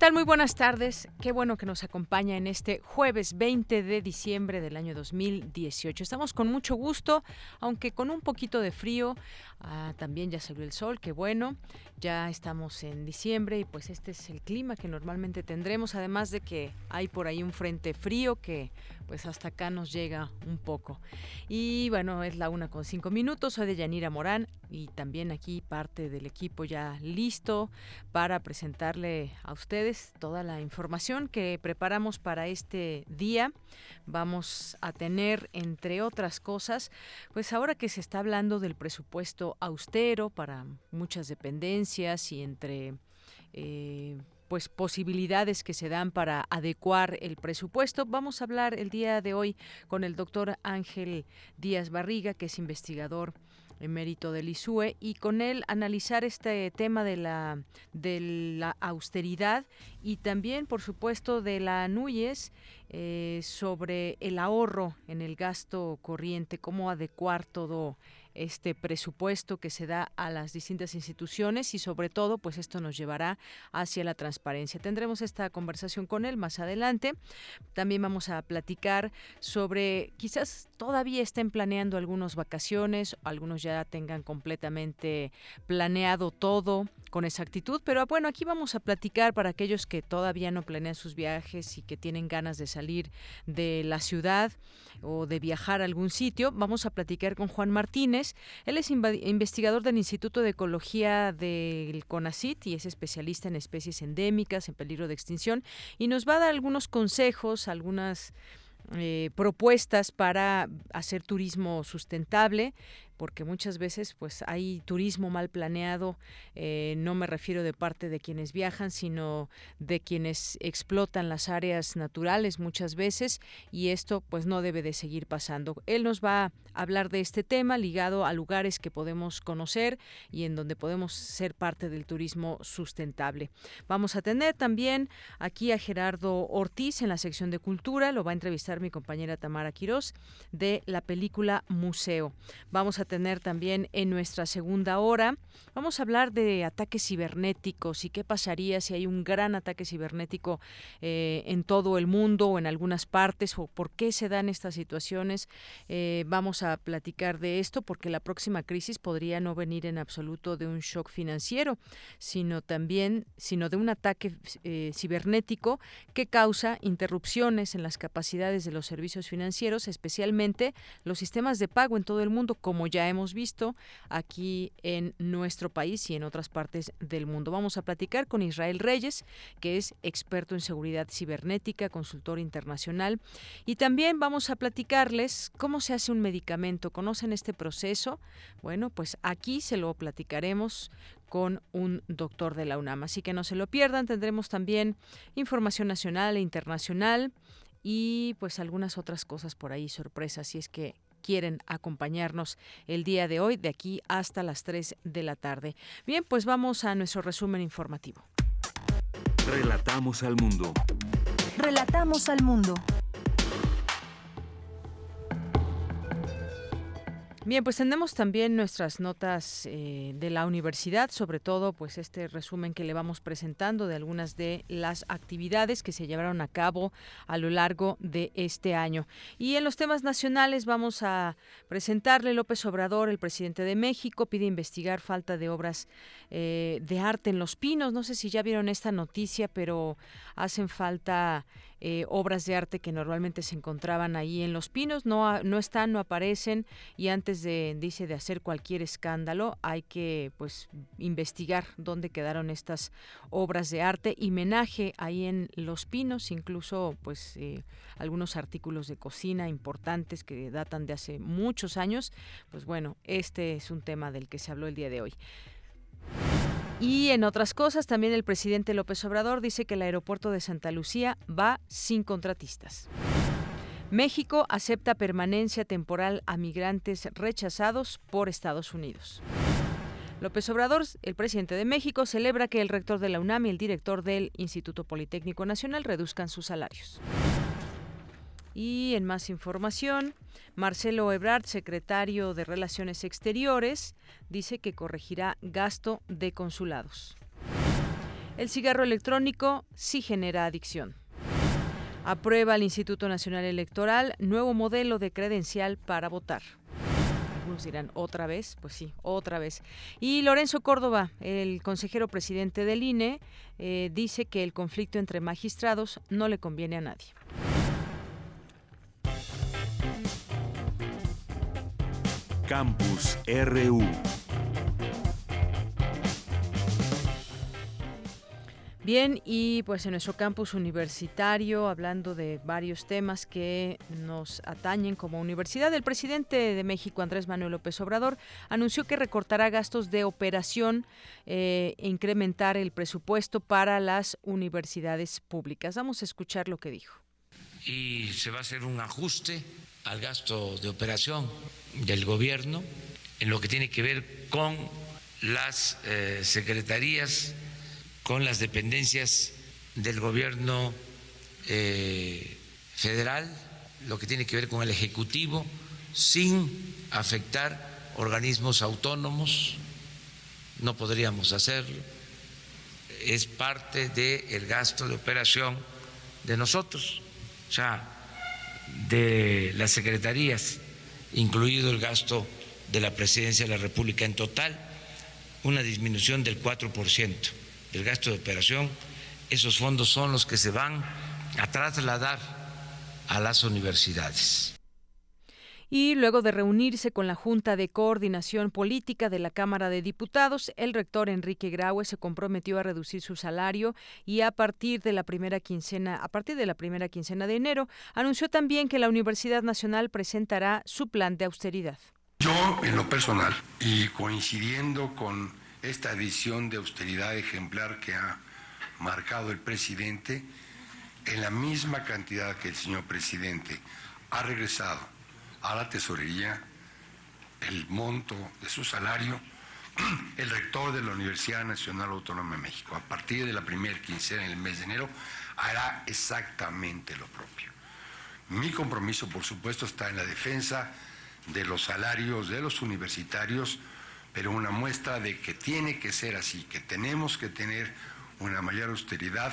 Tal? Muy buenas tardes. Qué bueno que nos acompaña en este jueves 20 de diciembre del año 2018. Estamos con mucho gusto, aunque con un poquito de frío. Ah, también ya salió el sol, qué bueno. Ya estamos en diciembre y pues este es el clima que normalmente tendremos, además de que hay por ahí un frente frío que pues hasta acá nos llega un poco. Y bueno, es la una con cinco minutos. Soy de Yanira Morán y también aquí parte del equipo ya listo para presentarle a ustedes toda la información que preparamos para este día. Vamos a tener, entre otras cosas, pues ahora que se está hablando del presupuesto austero para muchas dependencias y entre eh, pues posibilidades que se dan para adecuar el presupuesto. Vamos a hablar el día de hoy con el doctor Ángel Díaz Barriga, que es investigador emérito del ISUE y con él analizar este tema de la de la austeridad y también por supuesto de la NUYES eh, sobre el ahorro en el gasto corriente cómo adecuar todo este presupuesto que se da a las distintas instituciones y sobre todo pues esto nos llevará hacia la transparencia. Tendremos esta conversación con él más adelante. También vamos a platicar sobre quizás todavía estén planeando algunas vacaciones, algunos ya tengan completamente planeado todo con exactitud, pero bueno, aquí vamos a platicar para aquellos que todavía no planean sus viajes y que tienen ganas de salir de la ciudad o de viajar a algún sitio. Vamos a platicar con Juan Martínez. Él es investigador del Instituto de Ecología del CONACIT y es especialista en especies endémicas en peligro de extinción y nos va a dar algunos consejos, algunas eh, propuestas para hacer turismo sustentable, porque muchas veces pues hay turismo mal planeado, eh, no me refiero de parte de quienes viajan, sino de quienes explotan las áreas naturales muchas veces y esto pues no debe de seguir pasando. Él nos va a hablar de este tema ligado a lugares que podemos conocer y en donde podemos ser parte del turismo sustentable. Vamos a tener también aquí a Gerardo Ortiz en la sección de cultura, lo va a entrevistar mi compañera Tamara Quirós de la película Museo. Vamos a tener también en nuestra segunda hora. Vamos a hablar de ataques cibernéticos y qué pasaría si hay un gran ataque cibernético eh, en todo el mundo o en algunas partes o por qué se dan estas situaciones. Eh, vamos a platicar de esto porque la próxima crisis podría no venir en absoluto de un shock financiero, sino también sino de un ataque eh, cibernético que causa interrupciones en las capacidades de los servicios financieros, especialmente los sistemas de pago en todo el mundo, como ya hemos visto aquí en nuestro país y en otras partes del mundo. Vamos a platicar con Israel Reyes, que es experto en seguridad cibernética, consultor internacional, y también vamos a platicarles cómo se hace un medicamento. ¿Conocen este proceso? Bueno, pues aquí se lo platicaremos con un doctor de la UNAM. Así que no se lo pierdan, tendremos también información nacional e internacional y pues algunas otras cosas por ahí, sorpresas, si es que quieren acompañarnos el día de hoy, de aquí hasta las 3 de la tarde. Bien, pues vamos a nuestro resumen informativo. Relatamos al mundo. Relatamos al mundo. Bien, pues tenemos también nuestras notas eh, de la universidad, sobre todo pues este resumen que le vamos presentando de algunas de las actividades que se llevaron a cabo a lo largo de este año. Y en los temas nacionales vamos a presentarle López Obrador, el presidente de México, pide investigar falta de obras eh, de arte en Los Pinos. No sé si ya vieron esta noticia, pero hacen falta eh, obras de arte que normalmente se encontraban ahí en Los Pinos. No, no están, no aparecen y antes de, dice, de hacer cualquier escándalo hay que pues investigar dónde quedaron estas obras de arte y menaje ahí en Los Pinos, incluso pues eh, algunos artículos de cocina importantes que datan de hace muchos años. Pues bueno, este es un tema del que se habló el día de hoy. Y en otras cosas, también el presidente López Obrador dice que el aeropuerto de Santa Lucía va sin contratistas. México acepta permanencia temporal a migrantes rechazados por Estados Unidos. López Obrador, el presidente de México, celebra que el rector de la UNAM y el director del Instituto Politécnico Nacional reduzcan sus salarios. Y en más información, Marcelo Ebrard, secretario de Relaciones Exteriores, dice que corregirá gasto de consulados. El cigarro electrónico sí genera adicción. Aprueba el Instituto Nacional Electoral nuevo modelo de credencial para votar. Algunos dirán, ¿otra vez? Pues sí, otra vez. Y Lorenzo Córdoba, el consejero presidente del INE, eh, dice que el conflicto entre magistrados no le conviene a nadie. Campus RU. Bien, y pues en nuestro campus universitario, hablando de varios temas que nos atañen como universidad, el presidente de México, Andrés Manuel López Obrador, anunció que recortará gastos de operación eh, e incrementar el presupuesto para las universidades públicas. Vamos a escuchar lo que dijo. Y se va a hacer un ajuste al gasto de operación del gobierno en lo que tiene que ver con las eh, secretarías, con las dependencias del gobierno eh, federal, lo que tiene que ver con el Ejecutivo, sin afectar organismos autónomos, no podríamos hacerlo, es parte del gasto de operación de nosotros, o de las secretarías incluido el gasto de la presidencia de la República en total, una disminución del 4% del gasto de operación. Esos fondos son los que se van a trasladar a las universidades y luego de reunirse con la Junta de Coordinación Política de la Cámara de Diputados, el rector Enrique Graue se comprometió a reducir su salario y a partir de la primera quincena, a partir de la primera quincena de enero, anunció también que la Universidad Nacional presentará su plan de austeridad. Yo, en lo personal, y coincidiendo con esta visión de austeridad ejemplar que ha marcado el presidente, en la misma cantidad que el señor presidente ha regresado a la tesorería el monto de su salario el rector de la Universidad Nacional Autónoma de México. A partir de la primera quincena en el mes de enero hará exactamente lo propio. Mi compromiso, por supuesto, está en la defensa de los salarios de los universitarios, pero una muestra de que tiene que ser así, que tenemos que tener una mayor austeridad,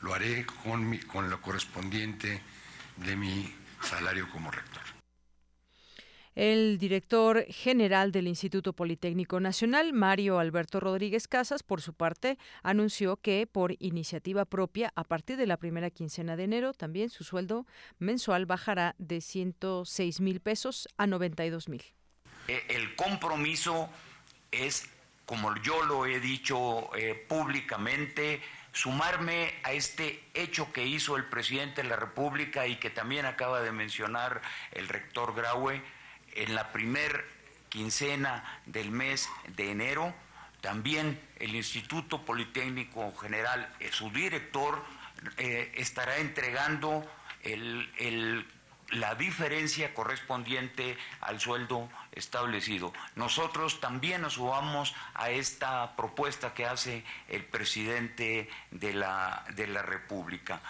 lo haré con, con lo correspondiente de mi salario como rector. El director general del Instituto Politécnico Nacional, Mario Alberto Rodríguez Casas, por su parte, anunció que por iniciativa propia, a partir de la primera quincena de enero, también su sueldo mensual bajará de 106 mil pesos a 92 mil. Eh, el compromiso es, como yo lo he dicho eh, públicamente, sumarme a este hecho que hizo el presidente de la República y que también acaba de mencionar el rector Graue, en la primer quincena del mes de enero. También el Instituto Politécnico General, eh, su director, eh, estará entregando la diferencia correspondiente al sueldo establecido. Nosotros también nos sumamos a esta propuesta que hace el presidente de la, de la República.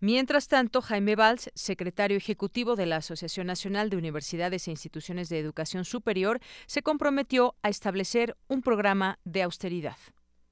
Mientras tanto, Jaime Valls, secretario ejecutivo de la Asociación Nacional de Universidades e Instituciones de Educación Superior, se comprometió a establecer un programa de austeridad.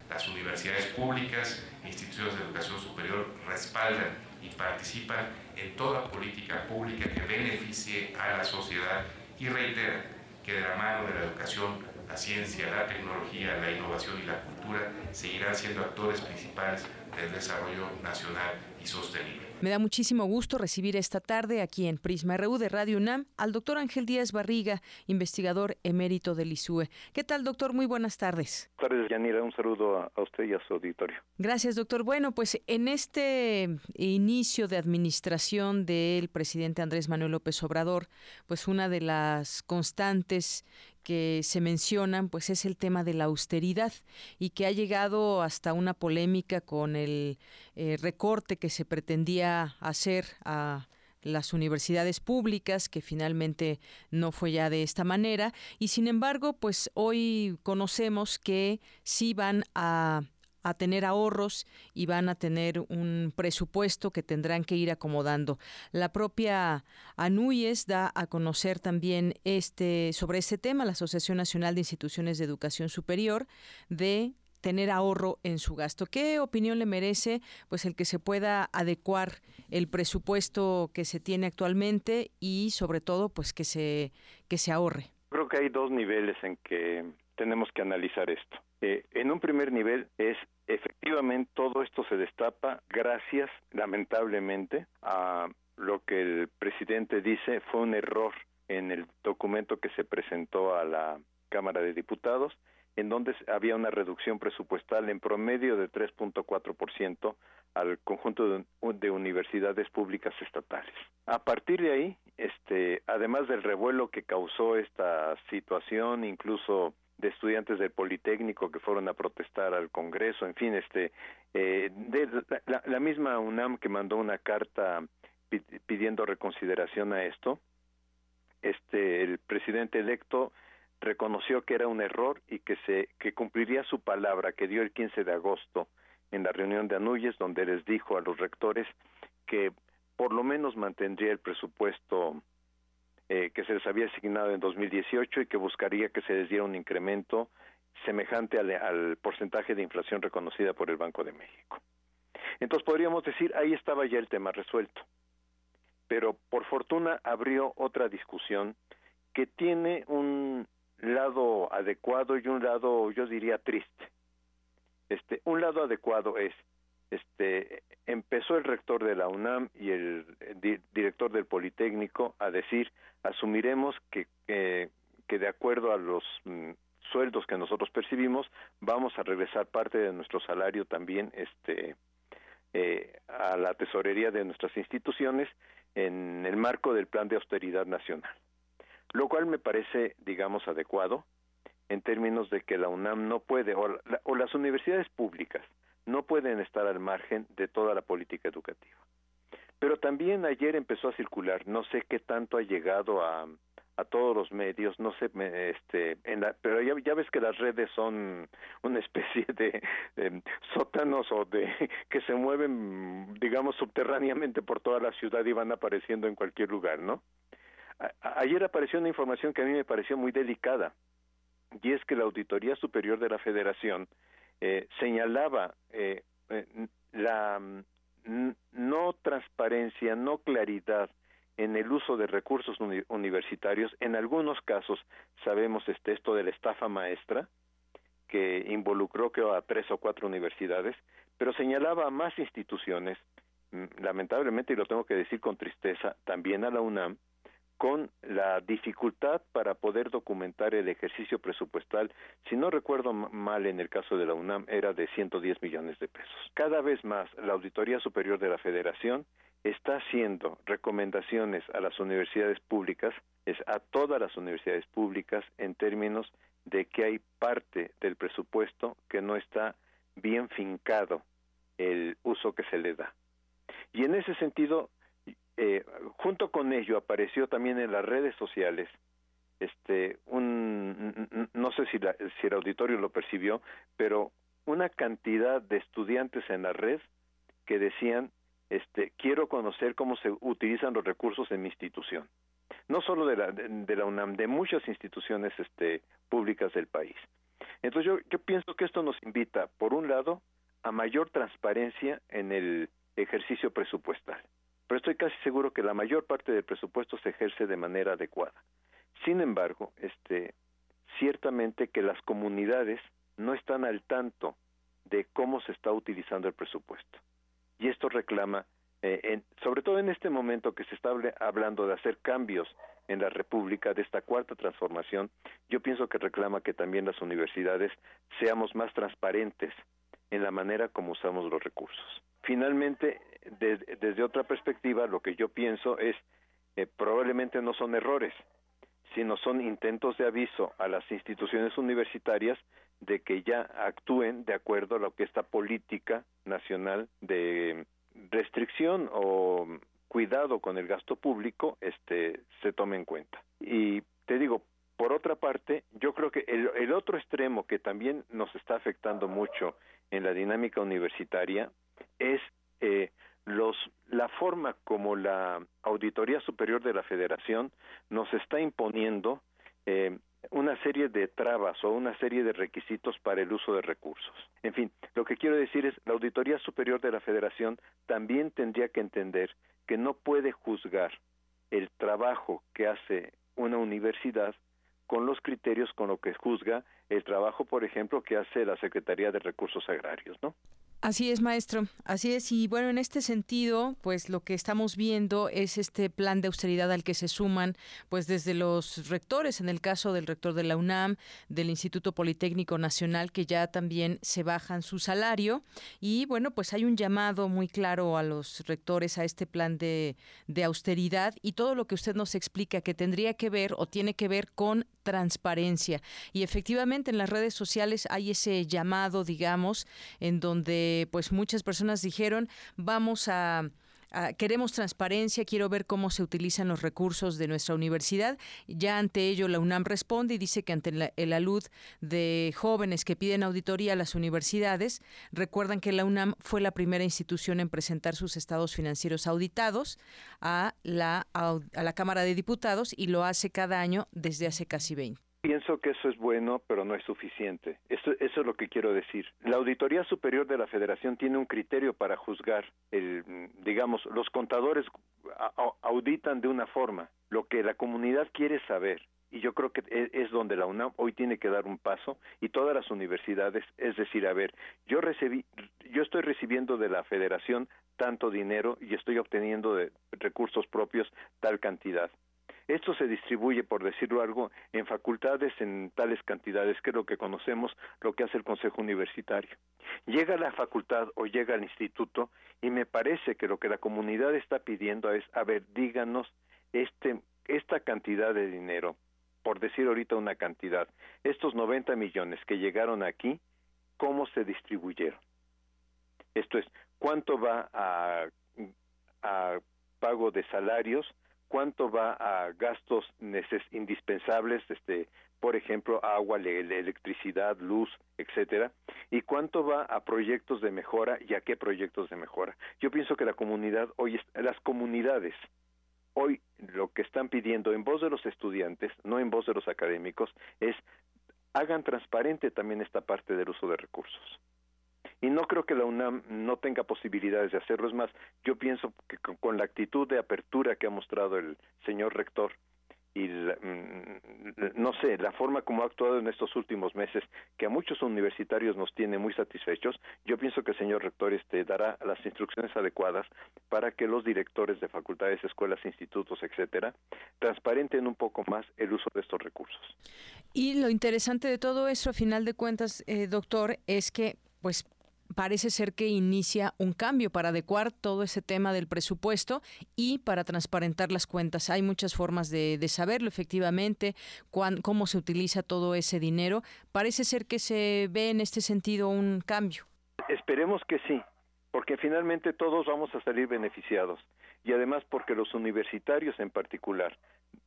Las universidades públicas e instituciones de educación superior respaldan y participan en toda política pública que beneficie a la sociedad y reiteran que de la mano de la educación, la ciencia, la tecnología, la innovación y la cultura seguirán siendo actores principales del desarrollo nacional y sostenible. Me da muchísimo gusto recibir esta tarde aquí en Prisma RU de Radio UNAM al doctor Ángel Díaz Barriga, investigador emérito del ISUE. ¿Qué tal, doctor? Muy buenas tardes. Buenas tardes, Yanira. Un saludo a, usted y a su auditorio. Gracias, doctor. Bueno, pues en este inicio de administración del presidente Andrés Manuel López Obrador, pues una de las constantes que se mencionan pues es el tema de la austeridad y que ha llegado hasta una polémica con el eh, recorte que se pretendía hacer a las universidades públicas, que finalmente no fue ya de esta manera, y sin embargo, pues hoy conocemos que sí van a a tener ahorros y van a tener un presupuesto que tendrán que ir acomodando. La propia ANUYES da a conocer también este sobre este tema, la Asociación Nacional de Instituciones de Educación Superior, de tener ahorro en su gasto. ¿Qué opinión le merece pues el que se pueda adecuar el presupuesto que se tiene actualmente y sobre todo pues que se que se ahorre? Creo que hay dos niveles en que tenemos que analizar esto. Eh, en un primer nivel es efectivamente todo esto se destapa gracias, lamentablemente, a lo que el presidente dice fue un error en el documento que se presentó a la Cámara de Diputados, en donde había una reducción presupuestal en promedio de 3.4% al conjunto de, de, universidades públicas estatales. A partir de ahí, este, además del revuelo que causó esta situación, incluso de estudiantes del Politécnico que fueron a protestar al Congreso, en fin, este, eh, de, la, misma UNAM que mandó una carta pidiendo reconsideración a esto, este, el presidente electo reconoció que era un error y que se que cumpliría su palabra que dio el 15 de agosto en la reunión de Anuyes donde les dijo a los rectores que por lo menos mantendría el presupuesto eh, que se les había asignado en 2018 y que buscaría que se les diera un incremento semejante al, porcentaje de inflación reconocida por el Banco de México. Entonces podríamos decir, ahí estaba ya el tema resuelto. Pero por fortuna abrió otra discusión que tiene un lado adecuado y un lado, yo diría, triste. Este, un lado adecuado es este empezó el rector de la UNAM y el director del Politécnico a decir asumiremos que, que de acuerdo a los mm, sueldos que nosotros percibimos vamos a regresar parte de nuestro salario también este eh, a la tesorería de nuestras instituciones en el marco del plan de austeridad nacional lo cual me parece digamos adecuado en términos de que la UNAM no puede o las universidades públicas no pueden estar al margen de toda la política educativa. Pero también ayer empezó a circular, no sé qué tanto ha llegado a, a todos los medios, no sé, este, en la, pero ya, ves que las redes son una especie de, sótanos o de que se mueven, digamos, subterráneamente por toda la ciudad y van apareciendo en cualquier lugar, ¿no? ayer apareció una información que a mí me pareció muy delicada y es que la Auditoría Superior de la Federación eh, señalaba eh, eh, la mm, no transparencia, no claridad en el uso de recursos universitarios. En algunos casos sabemos este, esto de la estafa maestra, que involucró que a tres o cuatro universidades, pero señalaba a más instituciones, mm, lamentablemente, y lo tengo que decir con tristeza, también a la UNAM, con la dificultad para poder documentar el ejercicio presupuestal, si no recuerdo mal en el caso de la UNAM, era de 110 millones de pesos. Cada vez más la Auditoría Superior de la Federación está haciendo recomendaciones a las universidades públicas, es a todas las universidades públicas en términos de que hay parte del presupuesto que no está bien fincado el uso que se le da. Y en ese sentido, eh, junto con ello apareció también en las redes sociales este un no sé si, si el auditorio lo percibió pero una cantidad de estudiantes en la red que decían este quiero conocer cómo se utilizan los recursos en mi institución no solo de la de, la UNAM de muchas instituciones este públicas del país. Entonces yo yo pienso que esto nos invita por un lado a mayor transparencia en el ejercicio presupuestal pero estoy casi seguro que la mayor parte del presupuesto se ejerce de manera adecuada. Sin embargo, este, ciertamente que las comunidades no están al tanto de cómo se está utilizando el presupuesto. Y esto reclama, eh, sobre todo en este momento que se está hablando de hacer cambios en la República, de esta cuarta transformación, yo pienso que reclama que también las universidades seamos más transparentes en la manera como usamos los recursos. Finalmente, desde otra perspectiva, lo que yo pienso es, eh, probablemente no son errores, sino son intentos de aviso a las instituciones universitarias de que ya actúen de acuerdo a lo que esta política nacional de restricción o cuidado con el gasto público este se tome en cuenta. Y te digo, por otra parte, yo creo que el, el otro extremo que también nos está afectando mucho en la dinámica universitaria es eh, los, la forma como la Auditoría Superior de la Federación nos está imponiendo eh, una serie de trabas o una serie de requisitos para el uso de recursos. En fin, lo que quiero decir es, la Auditoría Superior de la Federación también tendría que entender que no puede juzgar el trabajo que hace una universidad con los criterios con lo que juzga el trabajo, por ejemplo, que hace la Secretaría de Recursos Agrarios, ¿no? Así es, maestro. Así es. Y bueno, en este sentido, pues lo que estamos viendo es este plan de austeridad al que se suman, pues desde los rectores, en el caso del rector de la UNAM, del Instituto Politécnico Nacional, que ya también se bajan su salario. Y bueno, pues hay un llamado muy claro a los rectores a este plan de, de austeridad y todo lo que usted nos explica que tendría que ver o tiene que ver con transparencia. Y efectivamente en las redes sociales hay ese llamado, digamos, en donde pues muchas personas dijeron vamos a queremos transparencia, quiero ver cómo se utilizan los recursos de nuestra universidad. Ya ante ello la UNAM responde y dice que ante la, el alud de jóvenes que piden auditoría a las universidades, recuerdan que la UNAM fue la primera institución en presentar sus estados financieros auditados a la, a la Cámara de Diputados y lo hace cada año desde hace casi 20. Pienso que eso es bueno, pero no es suficiente. Eso, eso, es lo que quiero decir. La Auditoría Superior de la Federación tiene un criterio para juzgar, el, digamos, los contadores auditan de una forma. Lo que la comunidad quiere saber, y yo creo que e, es donde la UNAM hoy tiene que dar un paso, y todas las universidades, es decir, a ver, yo recibí, yo estoy recibiendo de la Federación tanto dinero y estoy obteniendo de recursos propios tal cantidad esto se distribuye, por decirlo algo, en facultades en tales cantidades, que es lo que conocemos, lo que hace el Consejo Universitario. Llega a la facultad o llega al instituto y me parece que lo que la comunidad está pidiendo es, a ver, díganos este, esta cantidad de dinero, por decir ahorita una cantidad, estos 90 millones que llegaron aquí, ¿cómo se distribuyeron? Esto es, ¿cuánto va a, a pago de salarios? Cuánto va a gastos indispensables, este, por ejemplo, agua, electricidad, luz, etcétera, y cuánto va a proyectos de mejora y a qué proyectos de mejora. Yo pienso que la comunidad hoy, las comunidades hoy lo que están pidiendo en voz de los estudiantes, no en voz de los académicos, es hagan transparente también esta parte del uso de recursos y no creo que la UNAM no tenga posibilidades de hacerlo. Es más, yo pienso que con, la actitud de apertura que ha mostrado el señor rector y mm, no sé, la forma como ha actuado en estos últimos meses, que a muchos universitarios nos tiene muy satisfechos, yo pienso que el señor rector este, dará las instrucciones adecuadas para que los directores de facultades, escuelas, institutos, etcétera, transparenten un poco más el uso de estos recursos. Y lo interesante de todo eso, a final de cuentas, eh, doctor, es que pues parece ser que inicia un cambio para adecuar todo ese tema del presupuesto y para transparentar las cuentas. Hay muchas formas de, saberlo, efectivamente, cómo se utiliza todo ese dinero. Parece ser que se ve en este sentido un cambio. Esperemos que sí, porque finalmente todos vamos a salir beneficiados y además porque los universitarios en particular,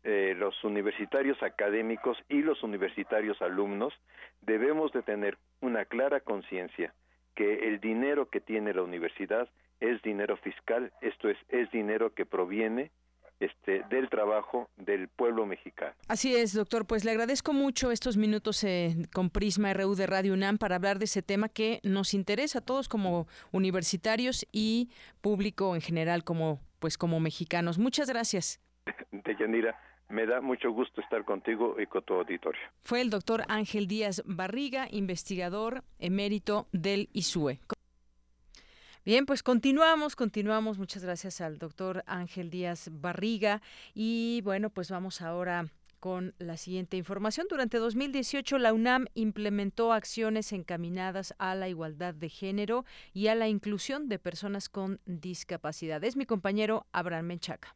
eh, los universitarios académicos y los universitarios alumnos debemos de tener una clara conciencia que el dinero que tiene la universidad es dinero fiscal, esto es, es dinero que proviene este, del trabajo del pueblo mexicano. Así es, doctor. Pues le agradezco mucho estos minutos eh, con Prisma RU de Radio UNAM para hablar de ese tema que nos interesa a todos como universitarios y público en general como pues como mexicanos. Muchas gracias. Deyanira, Me da mucho gusto estar contigo y con tu auditorio. Fue el doctor Ángel Díaz Barriga, investigador emérito del ISUE. Bien, pues continuamos, continuamos. Muchas gracias al doctor Ángel Díaz Barriga. Y bueno, pues vamos ahora con la siguiente información. Durante 2018, la UNAM implementó acciones encaminadas a la igualdad de género y a la inclusión de personas con discapacidad. Es mi compañero Abraham Menchaca.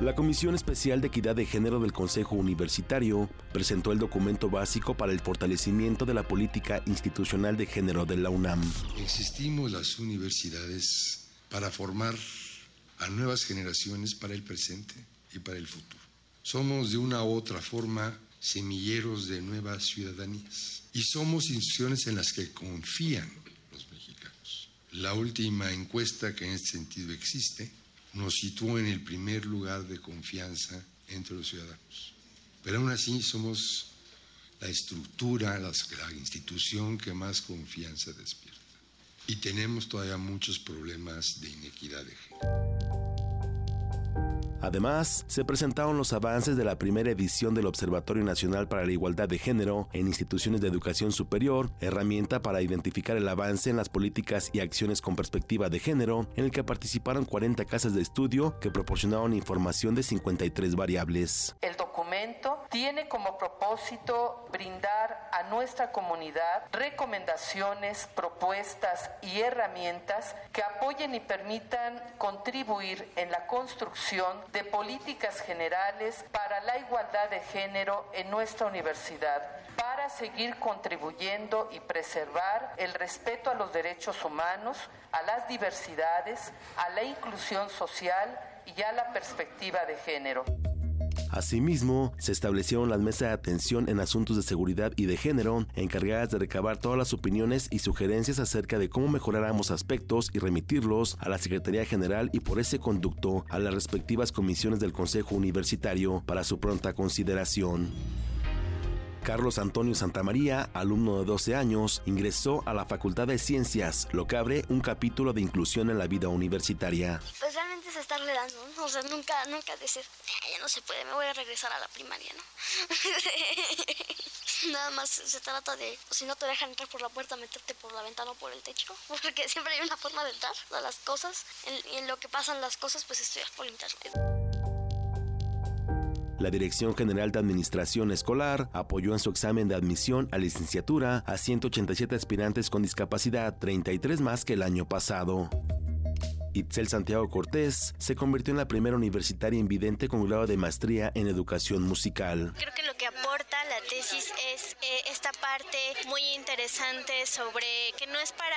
La Comisión Especial de Equidad de Género del Consejo Universitario presentó el documento básico para el fortalecimiento de la política institucional de género de la UNAM. Existimos las universidades para formar a nuevas generaciones para el presente y para el futuro. Somos de una u otra forma semilleros de nuevas ciudadanías y somos instituciones en las que confían los mexicanos. La última encuesta que en este sentido existe nos situó en el primer lugar de confianza entre los ciudadanos. Pero aún así somos la estructura, la, institución que más confianza despierta. Y tenemos todavía muchos problemas de inequidad de género. Además, se presentaron los avances de la primera edición del Observatorio Nacional para la Igualdad de Género en instituciones de educación superior, herramienta para identificar el avance en las políticas y acciones con perspectiva de género, en el que participaron 40 casas de estudio que proporcionaron información de 53 variables. El documento tiene como propósito brindar a nuestra comunidad recomendaciones, propuestas y herramientas que apoyen y permitan contribuir en la construcción de políticas generales para la igualdad de género en nuestra universidad, para seguir contribuyendo y preservar el respeto a los derechos humanos, a las diversidades, a la inclusión social y a la perspectiva de género. Asimismo, se establecieron las mesas de atención en asuntos de seguridad y de género, encargadas de recabar todas las opiniones y sugerencias acerca de cómo mejorar ambos aspectos y remitirlos a la Secretaría General y por ese conducto a las respectivas comisiones del Consejo Universitario para su pronta consideración. Carlos Antonio Santamaría, alumno de 12 años, ingresó a la Facultad de Ciencias, lo que abre un capítulo de inclusión en la vida universitaria. Pues estarle dando, o sea, nunca, nunca decir, ya no se puede, me voy a regresar a la primaria, ¿no? Nada más se trata de, si no te dejan entrar por la puerta, meterte por la ventana o por el techo, porque siempre hay una forma de entrar a las cosas, y en lo que pasan las cosas, pues estudiar por internet. La Dirección General de Administración Escolar apoyó en su examen de admisión a licenciatura a 187 aspirantes con discapacidad, 33 más que el año pasado. Itzel Santiago Cortés se convirtió en la primera universitaria invidente con grado de maestría en educación musical. Creo que lo que aporta la tesis es eh, esta parte muy interesante sobre que no es para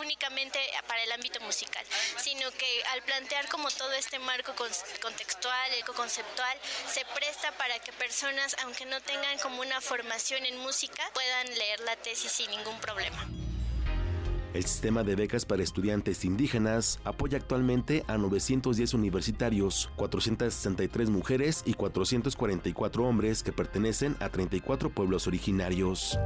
únicamente para el ámbito musical, sino que al plantear como todo este marco contextual, conceptual, se presta para que personas, aunque no tengan como una formación en música, puedan leer la tesis sin ningún problema. El sistema de becas para estudiantes indígenas apoya actualmente a 910 universitarios, 463 mujeres y 444 hombres que pertenecen a 34 pueblos originarios.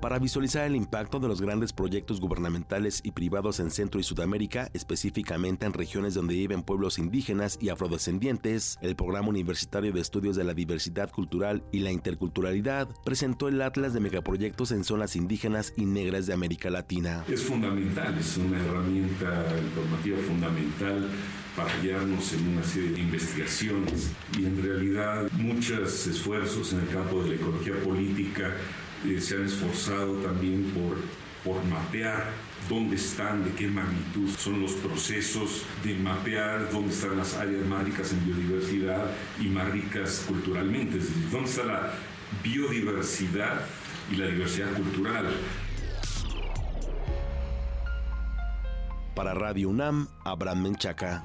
Para visualizar el impacto de los grandes proyectos gubernamentales y privados en Centro y Sudamérica, específicamente en regiones donde viven pueblos indígenas y afrodescendientes, el Programa Universitario de Estudios de la Diversidad Cultural y la Interculturalidad presentó el Atlas de Megaproyectos en Zonas Indígenas y Negras de América Latina. Es fundamental, es una herramienta informativa fundamental para guiarnos en una serie de investigaciones y en realidad muchos esfuerzos en el campo de la ecología política se han esforzado también por, por mapear dónde están, de qué magnitud son los procesos de mapear dónde están las áreas más ricas en biodiversidad y más ricas culturalmente, es decir, dónde está la biodiversidad y la diversidad cultural. Para Radio UNAM, Abraham Menchaca.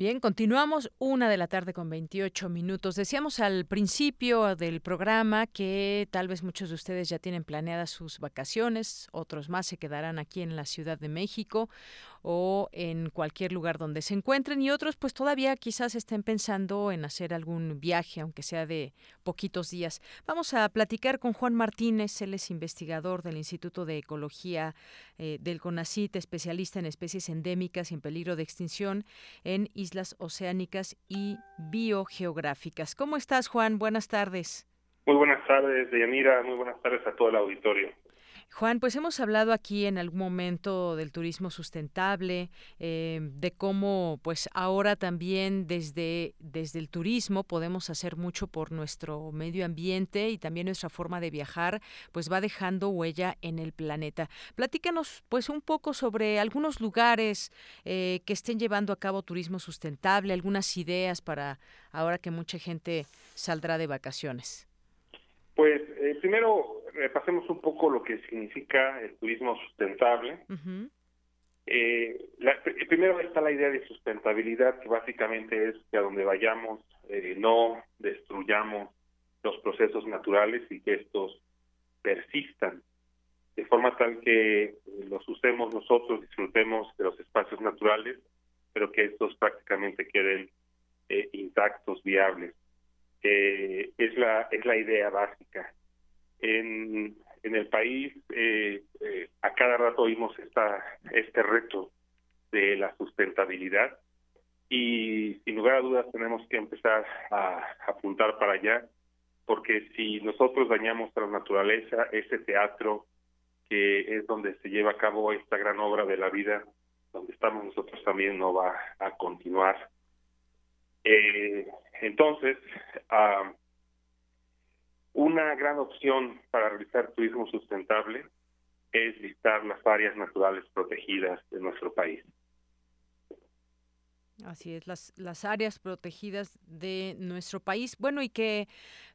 Bien, continuamos una de la tarde con 28 minutos. Decíamos al principio del programa que tal vez muchos de ustedes ya tienen planeadas sus vacaciones, otros más se quedarán aquí en la Ciudad de México o en cualquier lugar donde se encuentren y otros pues todavía quizás estén pensando en hacer algún viaje, aunque sea de poquitos días. Vamos a platicar con Juan Martínez, él es investigador del Instituto de Ecología eh, del CONACIT, especialista en especies endémicas y en peligro de extinción en islas oceánicas y biogeográficas. ¿Cómo estás, Juan? Buenas tardes. Muy buenas tardes, Deyanira. Muy buenas tardes a todo el auditorio. Juan, pues hemos hablado aquí en algún momento del turismo sustentable, eh, de cómo pues ahora también desde, desde el turismo podemos hacer mucho por nuestro medio ambiente y también nuestra forma de viajar, pues va dejando huella en el planeta. Platícanos pues un poco sobre algunos lugares eh, que estén llevando a cabo turismo sustentable, algunas ideas para ahora que mucha gente saldrá de vacaciones. Pues eh, primero repasemos un poco lo que significa el turismo sustentable. eh, primero está la idea de sustentabilidad, que básicamente es que a donde vayamos eh, no destruyamos los procesos naturales y que estos persistan, de forma tal que los usemos nosotros, disfrutemos de los espacios naturales, pero que estos prácticamente queden eh, intactos, viables. Eh, es la es la idea básica en, el país eh, eh, a cada rato oímos esta, este reto de la sustentabilidad y sin lugar a dudas tenemos que empezar a, apuntar para allá porque si nosotros dañamos la naturaleza, ese teatro que es donde se lleva a cabo esta gran obra de la vida, donde estamos nosotros también no va a continuar. Eh, entonces, uh, una gran opción para realizar turismo sustentable es visitar las áreas naturales protegidas de nuestro país. Así es, las, las áreas protegidas de nuestro país. Bueno, y que,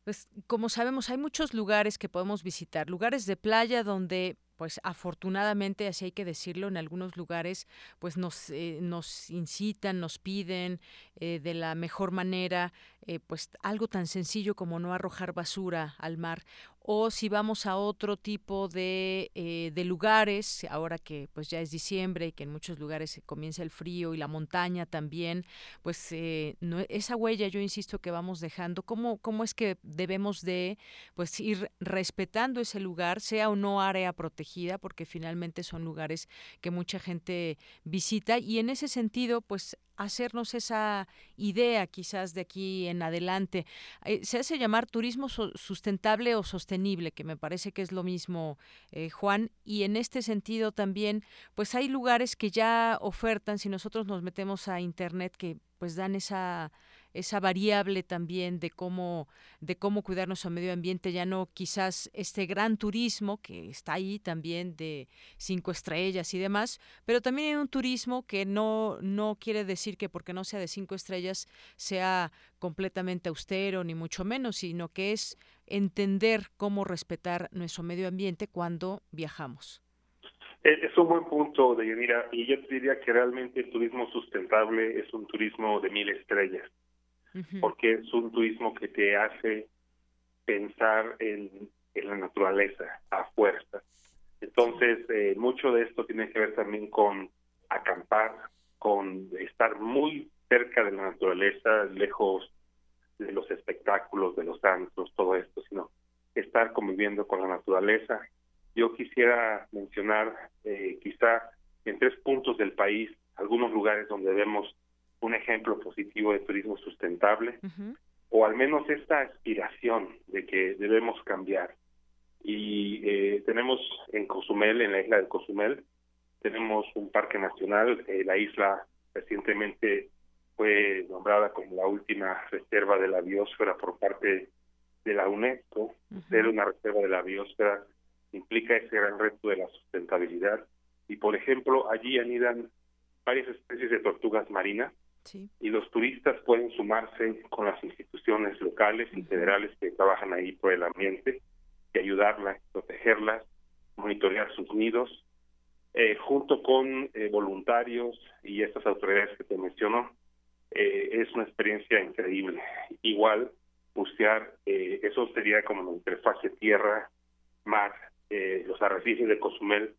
pues, como sabemos, hay muchos lugares que podemos visitar, lugares de playa donde pues afortunadamente, así hay que decirlo, en algunos lugares pues nos, eh, nos incitan, nos piden eh, de la mejor manera eh, pues algo tan sencillo como no arrojar basura al mar o si vamos a otro tipo de, eh, de, lugares, ahora que pues ya es diciembre y que en muchos lugares comienza el frío y la montaña también, pues eh, esa huella yo insisto que vamos dejando, ¿cómo, ¿cómo es que debemos de pues ir respetando ese lugar, sea o no área protegida, porque finalmente son lugares que mucha gente visita y en ese sentido pues hacernos esa idea quizás de aquí en adelante. Eh, se hace llamar turismo sustentable o sostenible, que me parece que es lo mismo, eh, Juan, y en este sentido también, pues hay lugares que ya ofertan, si nosotros nos metemos a Internet, que pues dan esa esa variable también de cómo de cómo cuidar nuestro medio ambiente ya no quizás este gran turismo que está ahí también de cinco estrellas y demás pero también hay un turismo que no no quiere decir que porque no sea de cinco estrellas sea completamente austero ni mucho menos sino que es entender cómo respetar nuestro medio ambiente cuando viajamos. Es un buen punto, de Deyanira, y yo te diría que realmente el turismo sustentable es un turismo de mil estrellas porque es un turismo que te hace pensar en, la naturaleza a fuerza. Entonces, eh, mucho de esto tiene que ver también con acampar, con estar muy cerca de la naturaleza, lejos de los espectáculos, de los santos, todo esto, sino estar conviviendo con la naturaleza. Yo quisiera mencionar eh, quizá en tres puntos del país algunos lugares donde vemos un ejemplo positivo de turismo sustentable, o al menos esta aspiración de que debemos cambiar. Y eh, tenemos en Cozumel, en la isla de Cozumel, tenemos un parque nacional, eh, la isla recientemente fue nombrada como la última reserva de la biosfera por parte de la UNESCO. Ser una reserva de la biosfera implica ese gran reto de la sustentabilidad. Y por ejemplo, allí anidan varias especies de tortugas marinas y los turistas pueden sumarse con las instituciones locales y federales que trabajan ahí por el ambiente y ayudarlas, protegerlas, monitorear sus nidos, eh, junto con eh, voluntarios y estas autoridades que te menciono, eh, es una experiencia increíble. Igual, bucear, eh, eso sería como la interfase tierra-mar. Eh, los arrecifes de Cozumel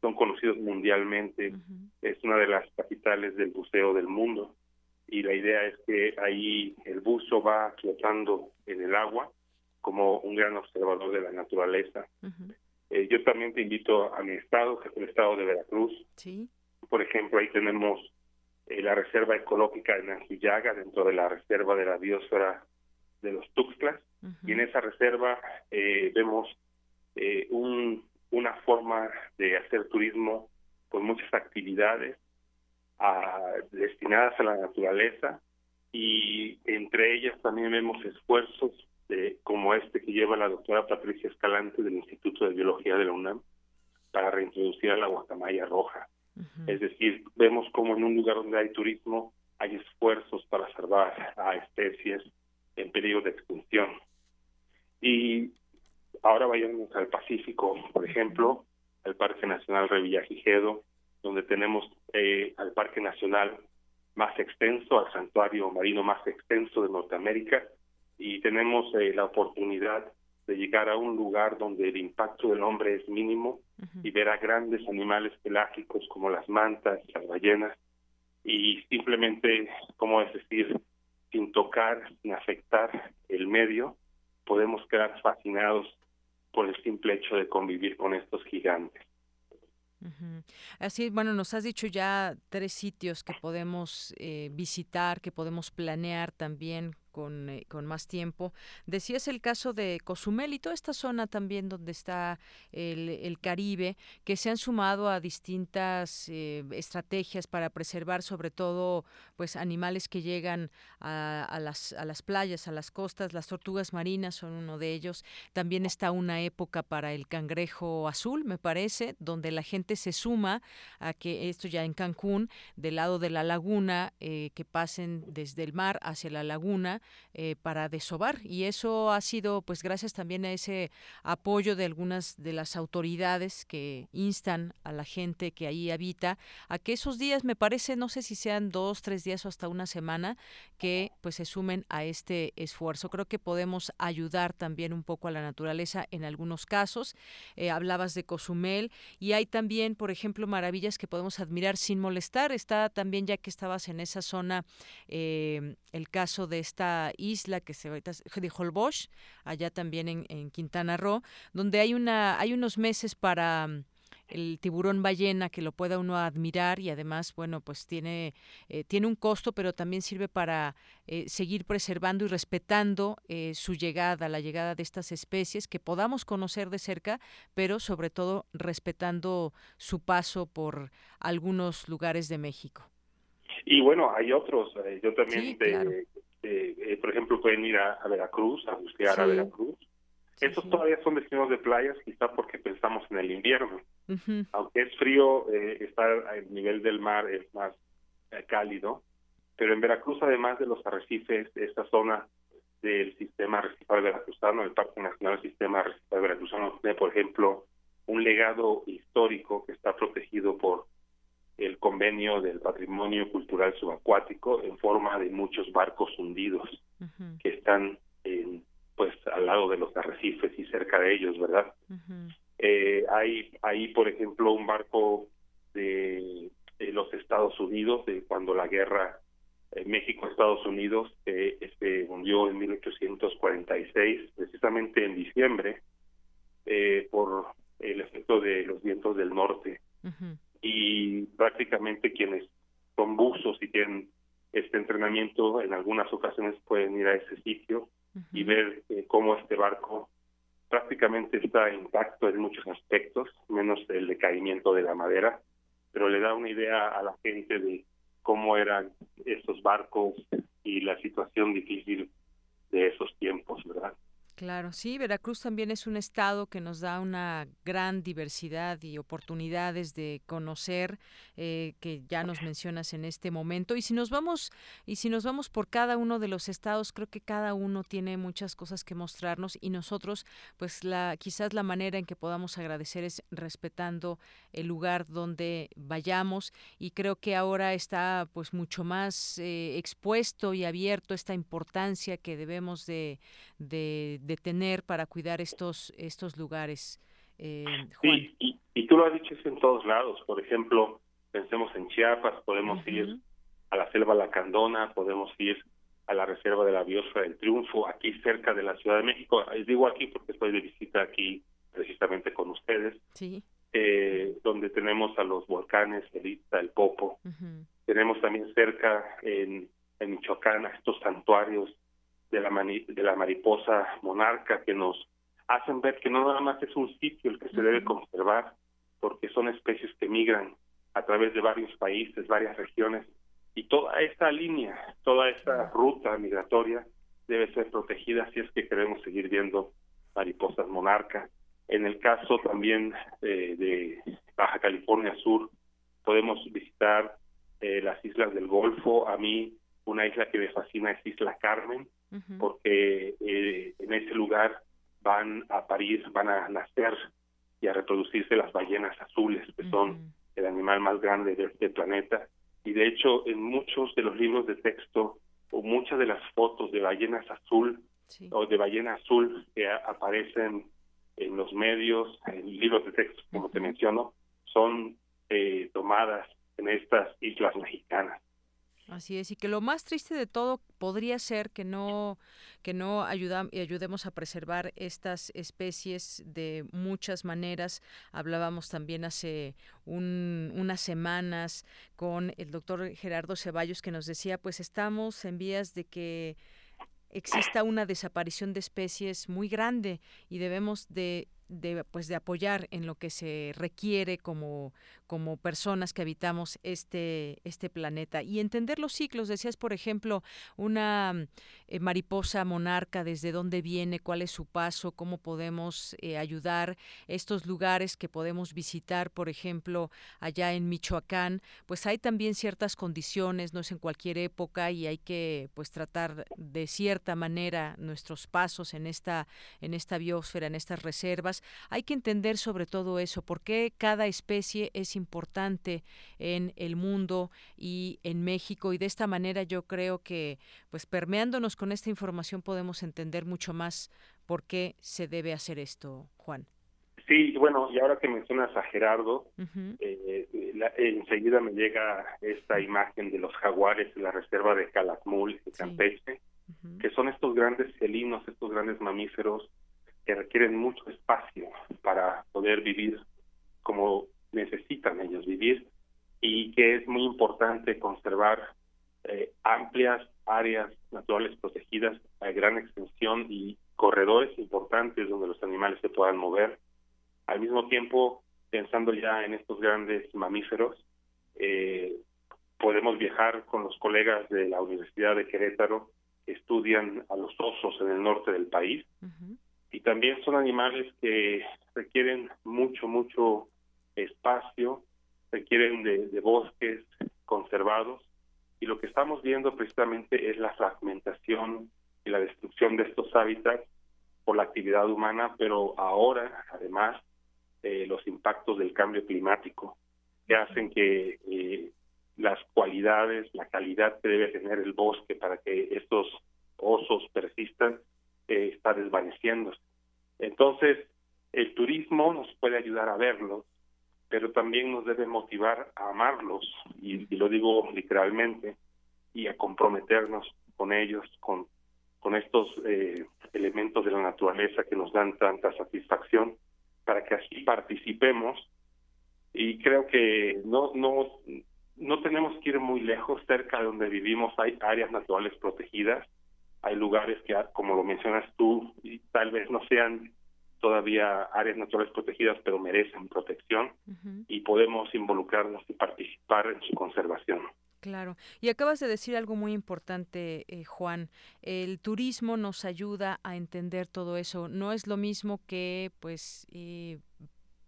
son conocidos mundialmente, es una de las capitales del buceo del mundo y la idea es que ahí el buzo va flotando en el agua como un gran observador de la naturaleza. Eh, yo también te invito a mi estado, que es el estado de Veracruz. Sí. Por ejemplo, ahí tenemos eh, la reserva ecológica de Nanjillaga, dentro de la reserva de la biosfera de los Tuxtlas. Y en esa reserva eh, vemos un, una forma de hacer turismo con muchas actividades destinadas a la naturaleza y entre ellas también vemos esfuerzos de, como este que lleva la doctora Patricia Escalante del Instituto de Biología de la UNAM para reintroducir a la guacamaya roja. Es decir, vemos como en un lugar donde hay turismo hay esfuerzos para salvar a especies en peligro de extinción. Y ahora vayamos al Pacífico, por ejemplo, al Parque Nacional Revillagigedo, donde tenemos eh, al Parque Nacional más extenso, al santuario marino más extenso de Norteamérica, y tenemos eh, la oportunidad de llegar a un lugar donde el impacto del hombre es mínimo y ver a grandes animales pelágicos como las mantas, las ballenas, y simplemente, como es decir, sin tocar, sin afectar el medio, podemos quedar fascinados por el simple hecho de convivir con estos gigantes. Así, bueno, nos has dicho ya tres sitios que podemos eh, visitar, que podemos planear también eh, con, más tiempo. Decías el caso de Cozumel y toda esta zona también donde está el, Caribe, que se han sumado a distintas eh, estrategias para preservar sobre todo pues animales que llegan a, las, a las playas, a las costas. Las tortugas marinas son uno de ellos. También está una época para el cangrejo azul, me parece, donde la gente se suma a que esto ya en Cancún, del lado de la laguna, eh, que pasen desde el mar hacia la laguna eh, para desovar y eso ha sido pues gracias también a ese apoyo de algunas de las autoridades que instan a la gente que ahí habita a que esos días me parece no sé si sean dos tres días o hasta una semana que pues se sumen a este esfuerzo. Creo que podemos ayudar también un poco a la naturaleza en algunos casos. Eh, hablabas de Cozumel y hay también por ejemplo maravillas que podemos admirar sin molestar. Está también ya que estabas en esa zona eh, el caso de esta isla que se de Holbox, allá también en, Quintana Roo, donde hay una hay unos meses para mm, el tiburón ballena que lo pueda uno admirar y además bueno pues tiene eh, tiene un costo pero también sirve para eh, seguir preservando y respetando eh, su llegada la llegada de estas especies que podamos conocer de cerca pero sobre todo respetando su paso por algunos lugares de México. Y bueno hay otros yo también eh, eh, por ejemplo, pueden ir a, Veracruz, a buscar a Veracruz. Estos todavía son destinos de playas, quizá porque pensamos en el invierno. Aunque es frío, eh, estar al nivel del mar es más eh, cálido. Pero en Veracruz, además de los arrecifes, esta zona del sistema arrecifal veracruzano, el Parque Nacional del Sistema Arrecifal Veracruzano, tiene, por ejemplo, un legado histórico que está protegido por el convenio del patrimonio cultural subacuático en forma de muchos barcos hundidos que están en, pues al lado de los arrecifes y cerca de ellos, ¿verdad? eh, hay ahí, por ejemplo, un barco de, los Estados Unidos de cuando la guerra eh, México-Estados Unidos eh, se hundió en 1846, precisamente en diciembre, eh, por el efecto de los vientos del norte y prácticamente quienes son buzos y tienen este entrenamiento en algunas ocasiones pueden ir a ese sitio y ver eh, cómo este barco prácticamente está intacto en muchos aspectos, menos el decaimiento de la madera, pero le da una idea a la gente de cómo eran estos barcos y la situación difícil de esos tiempos, ¿verdad? Claro, sí, Veracruz también es un estado que nos da una gran diversidad y oportunidades de conocer, eh, que ya nos mencionas en este momento. Y si nos vamos, y si nos vamos por cada uno de los estados, creo que cada uno tiene muchas cosas que mostrarnos y nosotros, pues la, quizás la manera en que podamos agradecer es respetando el lugar donde vayamos. Y creo que ahora está, pues, mucho más eh, expuesto y abierto esta importancia que debemos de, de de tener para cuidar estos estos lugares. Eh, Sí, y, y, tú lo has dicho en todos lados. Por ejemplo, pensemos en Chiapas, podemos ir a la selva Lacandona, podemos ir a la reserva de la biosfera del Triunfo, aquí cerca de la Ciudad de México. Digo aquí porque estoy de visita aquí precisamente con ustedes. Sí. Eh, donde tenemos a los volcanes, el el Popo. Tenemos también cerca en, en Michoacán a estos santuarios de la, de la mariposa monarca que nos hacen ver que no nada más es un sitio el que se debe conservar, porque son especies que migran a través de varios países, varias regiones, y toda esta línea, toda esta ruta migratoria debe ser protegida si es que queremos seguir viendo mariposas monarca. En el caso también eh, de Baja California Sur, podemos visitar eh, las islas del Golfo. A mí, una isla que me fascina es Isla Carmen, porque eh, en ese lugar van a parir, van a nacer y a reproducirse las ballenas azules, que son el animal más grande de este planeta. Y de hecho, en muchos de los libros de texto o muchas de las fotos de ballenas azul o de ballena azul que aparecen en los medios, en libros de texto, como te menciono, son eh, tomadas en estas islas mexicanas. Así es, y que lo más triste de todo podría ser que no que no ayudemos a preservar estas especies de muchas maneras. Hablábamos también hace unas semanas con el doctor Gerardo Ceballos que nos decía, pues estamos en vías de que exista una desaparición de especies muy grande y debemos de de pues de apoyar en lo que se requiere como como personas que habitamos este este planeta y entender los ciclos. Decías por ejemplo una eh, mariposa monarca desde dónde viene cuál es su paso cómo podemos eh, ayudar estos lugares que podemos visitar por ejemplo allá en Michoacán pues hay también ciertas condiciones no es en cualquier época y hay que pues tratar de cierta manera nuestros pasos en esta en esta biosfera en estas reservas hay que entender sobre todo eso, por qué cada especie es importante en el mundo y en México y de esta manera yo creo que pues permeándonos con esta información podemos entender mucho más por qué se debe hacer esto, Juan. Sí, bueno, y ahora que mencionas a Gerardo, eh, enseguida me llega esta imagen de los jaguares en la reserva de Calakmul, en Campeche, que son estos grandes felinos, estos grandes mamíferos que requieren mucho espacio para poder vivir como necesitan ellos vivir y que es muy importante conservar eh, amplias áreas naturales protegidas a gran extensión y corredores importantes donde los animales se puedan mover. Al mismo tiempo, pensando ya en estos grandes mamíferos, eh, podemos viajar con los colegas de la Universidad de Querétaro que estudian a los osos en el norte del país y también son animales que requieren mucho, mucho espacio, requieren de, bosques conservados y lo que estamos viendo precisamente es la fragmentación y la destrucción de estos hábitats por la actividad humana, pero ahora además eh, los impactos del cambio climático que hacen que eh, las cualidades, la calidad que debe tener el bosque para que estos osos persistan eh, está desvaneciéndose. Entonces, el turismo nos puede ayudar a verlos, pero también nos debe motivar a amarlos, y, lo digo literalmente, y a comprometernos con ellos, con, con estos eh, elementos de la naturaleza que nos dan tanta satisfacción, para que así participemos. Y creo que no, no, no tenemos que ir muy lejos, cerca de donde vivimos hay áreas naturales protegidas, hay lugares que, como lo mencionas tú, y tal vez no sean todavía áreas naturales protegidas, pero merecen protección y podemos involucrarnos y participar en su conservación. Claro. Y acabas de decir algo muy importante, eh, Juan. El turismo nos ayuda a entender todo eso. No es lo mismo que, pues, eh,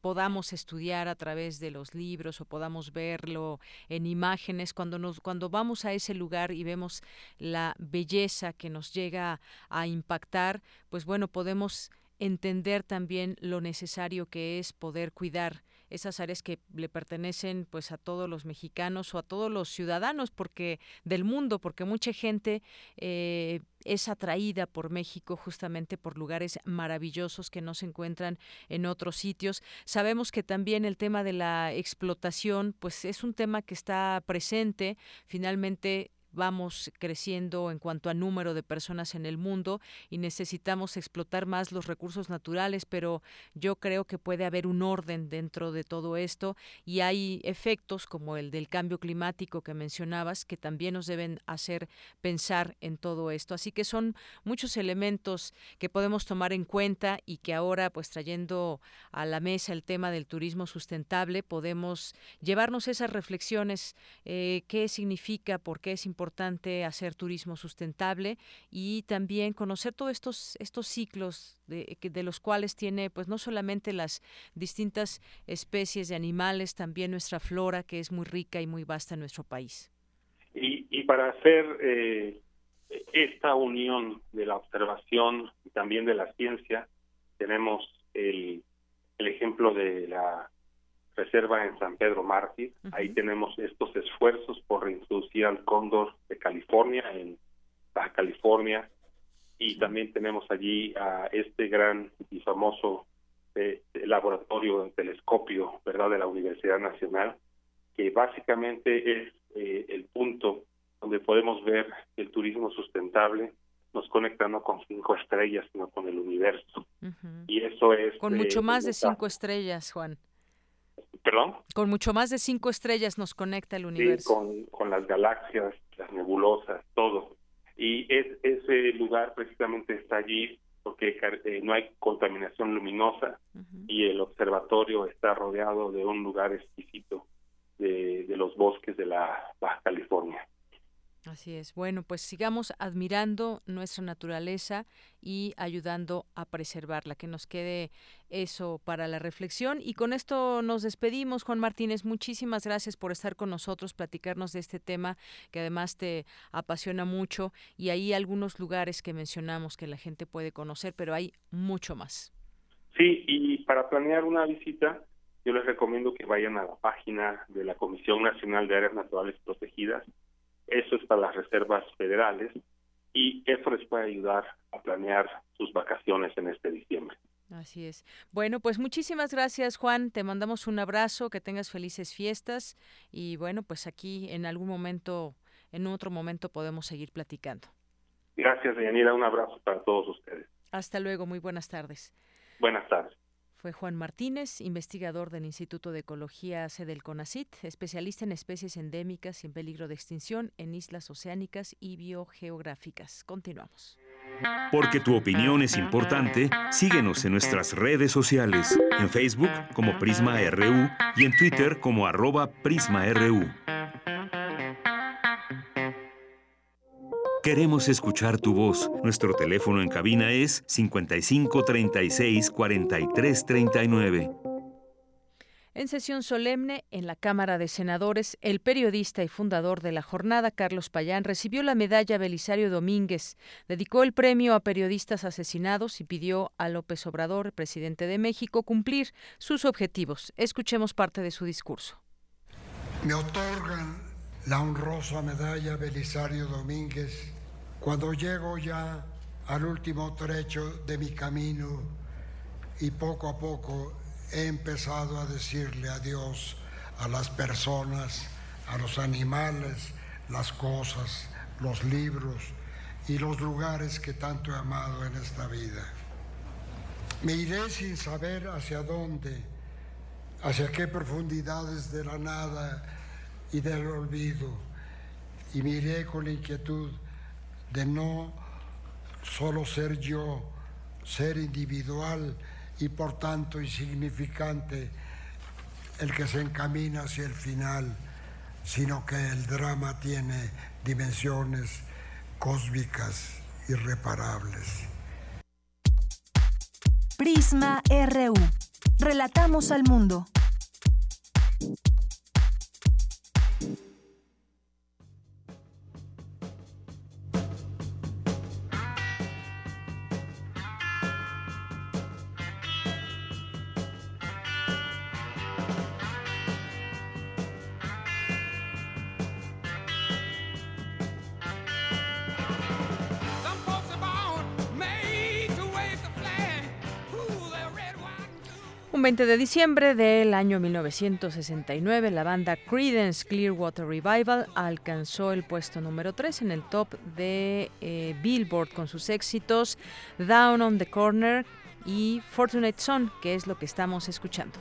podamos estudiar a través de los libros o podamos verlo en imágenes cuando nos cuando vamos a ese lugar y vemos la belleza que nos llega a impactar pues bueno podemos entender también lo necesario que es poder cuidar esas áreas que le pertenecen pues a todos los mexicanos o a todos los ciudadanos porque del mundo porque mucha gente eh, es atraída por México justamente por lugares maravillosos que no se encuentran en otros sitios. Sabemos que también el tema de la explotación, pues es un tema que está presente. Finalmente vamos creciendo en cuanto a número de personas en el mundo y necesitamos explotar más los recursos naturales, pero yo creo que puede haber un orden dentro de todo esto y hay efectos como el del cambio climático que mencionabas que también nos deben hacer pensar en todo esto. Así que son muchos elementos que podemos tomar en cuenta y que ahora pues trayendo a la mesa el tema del turismo sustentable podemos llevarnos esas reflexiones, eh, qué significa, por qué es importante importante hacer turismo sustentable y también conocer todos estos, estos ciclos de, de los cuales tiene pues no solamente las distintas especies de animales, también nuestra flora que es muy rica y muy vasta en nuestro país. Y, y para hacer eh, esta unión de la observación y también de la ciencia, tenemos el, el ejemplo de la reserva en San Pedro Mártir. Ahí tenemos estos esfuerzos por reintroducir al cóndor de California, en Baja California, y también tenemos allí a este gran y famoso eh, laboratorio de telescopio, ¿verdad?, de la Universidad Nacional, que básicamente es eh, el punto donde podemos ver el turismo sustentable nos conecta no con cinco estrellas, sino con el universo. Y eso es... Con mucho eh, más de cinco estrellas, Juan. ¿Perdón? Con mucho más de cinco estrellas nos conecta el universo. Sí, con, con las galaxias, las nebulosas, todo. Y es, ese lugar precisamente está allí porque eh, no hay contaminación luminosa y el observatorio está rodeado de un lugar exquisito de, de los bosques de la Baja California. Así es. Bueno, pues sigamos admirando nuestra naturaleza y ayudando a preservarla. Que nos quede eso para la reflexión. Y con esto nos despedimos, Juan Martínez. Muchísimas gracias por estar con nosotros, platicarnos de este tema que además te apasiona mucho. Y hay algunos lugares que mencionamos que la gente puede conocer, pero hay mucho más. Sí, y para planear una visita, yo les recomiendo que vayan a la página de la Comisión Nacional de Áreas Naturales Protegidas eso es para las reservas federales y eso les puede ayudar a planear sus vacaciones en este diciembre. Así es. Bueno, pues muchísimas gracias, Juan. Te mandamos un abrazo, que tengas felices fiestas y bueno, pues aquí en algún momento, en otro momento podemos seguir platicando. Gracias, Deyanira. Un abrazo para todos ustedes. Hasta luego. Muy buenas tardes. Buenas tardes. Fue Juan Martínez, investigador del Instituto de Ecología sede del CONACIT, especialista en especies endémicas y en peligro de extinción en islas oceánicas y biogeográficas. Continuamos. Porque tu opinión es importante, síguenos en nuestras redes sociales, en Facebook como Prisma RU y en Twitter como arroba PrismaRU. Queremos escuchar tu voz. Nuestro teléfono en cabina es 55 36 43 39. En sesión solemne en la Cámara de Senadores, el periodista y fundador de la jornada, Carlos Payán, recibió la medalla Belisario Domínguez, dedicó el premio a periodistas asesinados y pidió a López Obrador, presidente de México, cumplir sus objetivos. Escuchemos parte de su discurso. Me otorgan la honrosa medalla Belisario Domínguez cuando llego ya al último trecho de mi camino y poco a poco he empezado a decirle adiós a las personas, a los animales, las cosas, los libros y los lugares que tanto he amado en esta vida. Me iré sin saber hacia dónde, hacia qué profundidades de la nada y del olvido, y miré con inquietud de no solo ser yo, ser individual y por tanto insignificante, el que se encamina hacia el final, sino que el drama tiene dimensiones cósmicas irreparables. Prisma RU. Relatamos al mundo. 20 de diciembre del año 1969, la banda Creedence Clearwater Revival alcanzó el puesto número 3 en el top de eh, Billboard con sus éxitos Down on the Corner y Fortunate Son, que es lo que estamos escuchando.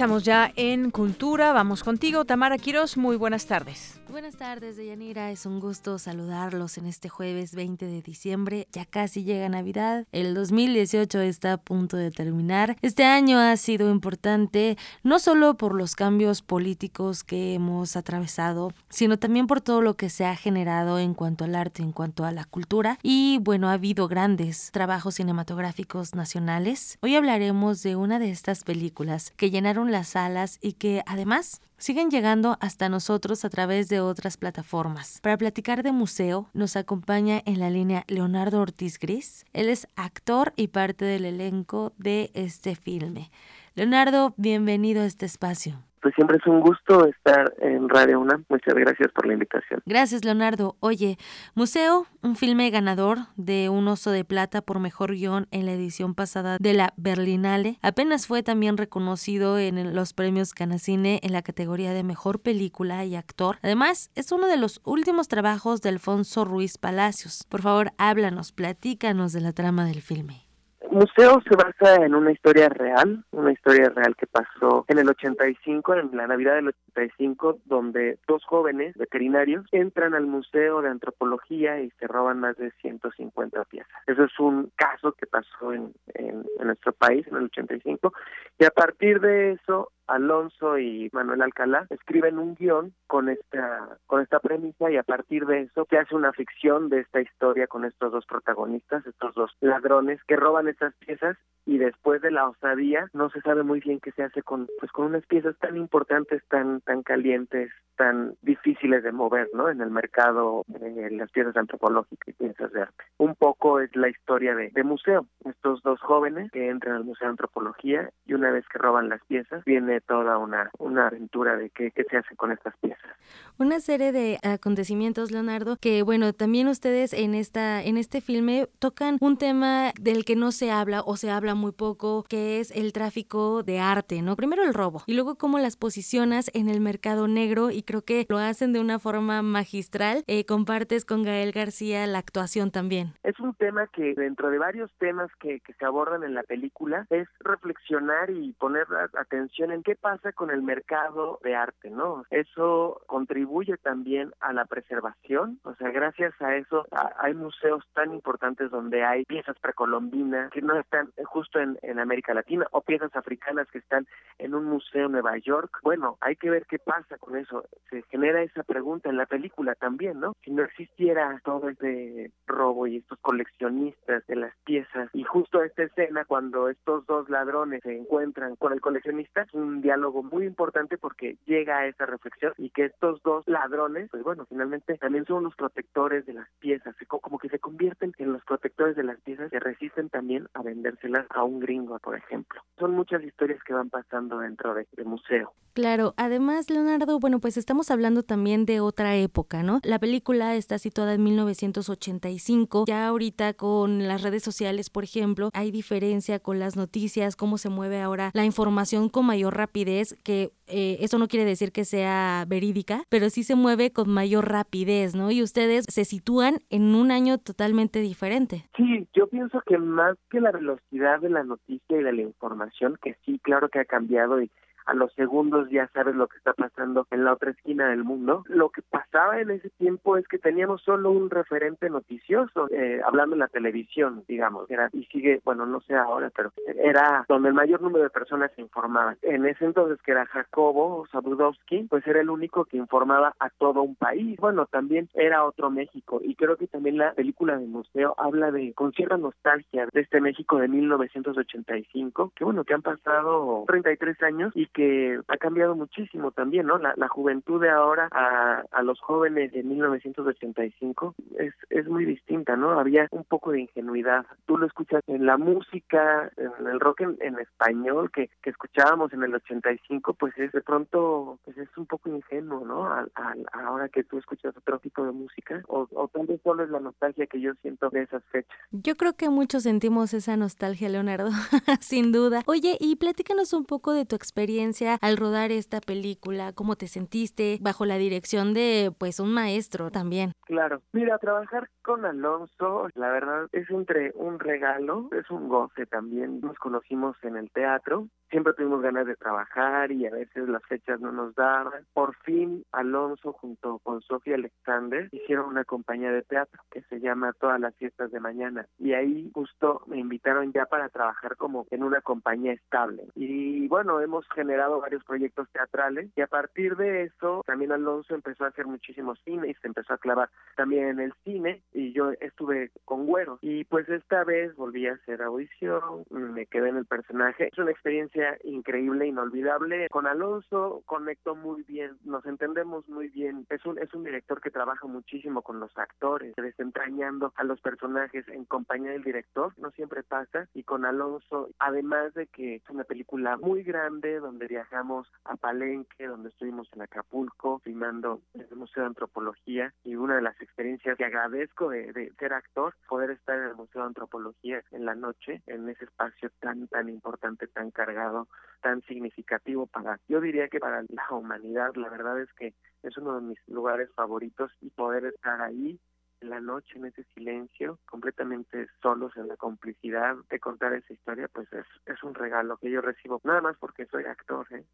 Estamos ya en Cultura. Vamos contigo, Tamara Quiros. Muy buenas tardes. Buenas tardes, Deyanira. Es un gusto saludarlos en este jueves 20 de diciembre. Ya casi llega Navidad. El 2018 está a punto de terminar. Este año ha sido importante no solo por los cambios políticos que hemos atravesado, sino también por todo lo que se ha generado en cuanto al arte, en cuanto a la cultura. Y bueno, ha habido grandes trabajos cinematográficos nacionales. Hoy hablaremos de una de estas películas que llenaron las salas y que además siguen llegando hasta nosotros a través de otras plataformas. Para platicar de museo, nos acompaña en la línea Leonardo Ortiz Gris. Él es actor y parte del elenco de este filme. Leonardo, bienvenido a este espacio pues siempre es un gusto estar en Radio UNAM. Muchas gracias por la invitación. Gracias, Leonardo. Oye, Museo, un filme ganador de un oso de plata por mejor guion en la edición pasada de la Berlinale, apenas fue también reconocido en los premios Canacine en la categoría de mejor película y actor. Además, es uno de los últimos trabajos de Alfonso Ruiz Palacios. Por favor, háblanos, platícanos de la trama del filme museo se basa en una historia real, una historia real que pasó en el 85, en la Navidad del 85, donde dos jóvenes veterinarios entran al Museo de Antropología y se roban más de 150 piezas. Eso es un caso que pasó en, en, en nuestro país en el 85 y a partir de eso Alonso y Manuel Alcalá escriben un guion con esta con esta premisa y a partir de eso se hace una ficción de esta historia con estos dos protagonistas, estos dos ladrones que roban estas piezas y después de la osadía no se sabe muy bien qué se hace con pues con unas piezas tan importantes, tan tan calientes, tan difíciles de mover, ¿no? En el mercado de las piezas antropológicas y piezas de arte. Un poco es la historia de, de museo. Estos dos jóvenes que entran al Museo de Antropología y una vez que roban las piezas viene toda una, una aventura de qué, qué se hace con estas piezas. Una serie de acontecimientos, Leonardo, que bueno, también ustedes en esta, en este filme tocan un tema del que no se habla o se habla muy poco, que es el tráfico de arte, ¿no? Primero el robo y luego cómo las posicionas en el mercado negro y creo que lo hacen de una forma magistral. Eh, compartes con Gael García la actuación también. Es un tema que dentro de varios temas que, que se abordan en la película es reflexionar y poner atención en qué pasa con el mercado de arte, ¿no? Eso contribuye también a la preservación, o sea, gracias a eso hay museos tan importantes donde hay piezas precolombinas que no están justo en, América Latina o piezas africanas que están en un museo en Nueva York. Bueno, hay que ver qué pasa con eso. Se genera esa pregunta en la película también, ¿no? Si no existiera todo este robo y estos coleccionistas de las piezas y justo esta escena cuando estos dos ladrones se encuentran con el coleccionista es un diálogo muy importante porque llega a esa reflexión y que estos dos ladrones, pues bueno, finalmente también son los protectores de las piezas, como que se convierten en los protectores de las piezas que resisten también a vendérselas a un gringo, por ejemplo. Son muchas historias que van pasando dentro del de museo. Claro, además, Leonardo, bueno, pues estamos hablando también de otra época, ¿no? La película está situada en 1985. Ya ahorita con las redes sociales, por ejemplo, hay diferencia con las noticias, cómo se mueve ahora la información con mayor rapidez, que eh, eso no quiere decir que sea verídica, pero sí se mueve con mayor rapidez, ¿no? Y ustedes se sitúan en un año totalmente diferente. Sí, yo pienso que más que la velocidad de la noticia y de la información, que sí, claro que ha cambiado y a los segundos ya sabes lo que está pasando en la otra esquina del mundo. Lo que pasaba en ese tiempo es que teníamos solo un referente noticioso, eh, hablando en la televisión, digamos, era, y sigue, bueno, no sé ahora, pero era donde el mayor número de personas se informaban. En ese entonces, que era Jacobo Sabudowski, pues era el único que informaba a todo un país. Bueno, también era otro México, y creo que también la película de museo habla de, con cierta nostalgia, de este México de 1985, que bueno, que han pasado 33 años y que ha cambiado muchísimo también, ¿no? La, juventud de ahora a, a, los jóvenes de 1985 es, es muy distinta, ¿no? Había un poco de ingenuidad. Tú lo escuchas en la música, en el rock en, español que, que escuchábamos en el 85, pues es de pronto pues es un poco ingenuo, ¿no? A, ahora que tú escuchas otro tipo de música, o, o tal vez solo es la nostalgia que yo siento de esas fechas. Yo creo que muchos sentimos esa nostalgia, Leonardo, sin duda. Oye, y platícanos un poco de tu experiencia al rodar esta película? ¿Cómo te sentiste bajo la dirección de pues un maestro también? Claro, mira, trabajar con Alonso, la verdad es entre un regalo, es un goce también. Nos conocimos en el teatro, siempre tuvimos ganas de trabajar y a veces las fechas no nos daban. Por fin, Alonso junto con Sofía Alexander hicieron una compañía de teatro que se llama Todas las fiestas de mañana y ahí justo me invitaron ya para trabajar como en una compañía estable. Y bueno, hemos generado varios proyectos teatrales y a partir de eso también Alonso empezó a hacer muchísimo cine y se empezó a clavar también en el cine y yo estuve con Güero y pues esta vez volví a hacer audición, me quedé en el personaje. Es una experiencia increíble, inolvidable. Con Alonso conecto muy bien, nos entendemos muy bien. Es un es un director que trabaja muchísimo con los actores, desentrañando a los personajes en compañía del director, no siempre pasa y con Alonso, además de que es una película muy grande donde viajamos a Palenque, donde estuvimos en Acapulco filmando el Museo de Antropología. Y una de las experiencias que agradezco de, ser actor, poder estar en el Museo de Antropología en la noche, en ese espacio tan, tan importante, tan cargado, tan significativo para, yo diría que para la humanidad, la verdad es que es uno de mis lugares favoritos y poder estar ahí en la noche, en ese silencio, completamente solos en la complicidad de contar esa historia, pues es, es un regalo que yo recibo, nada más porque soy actor. ¿eh?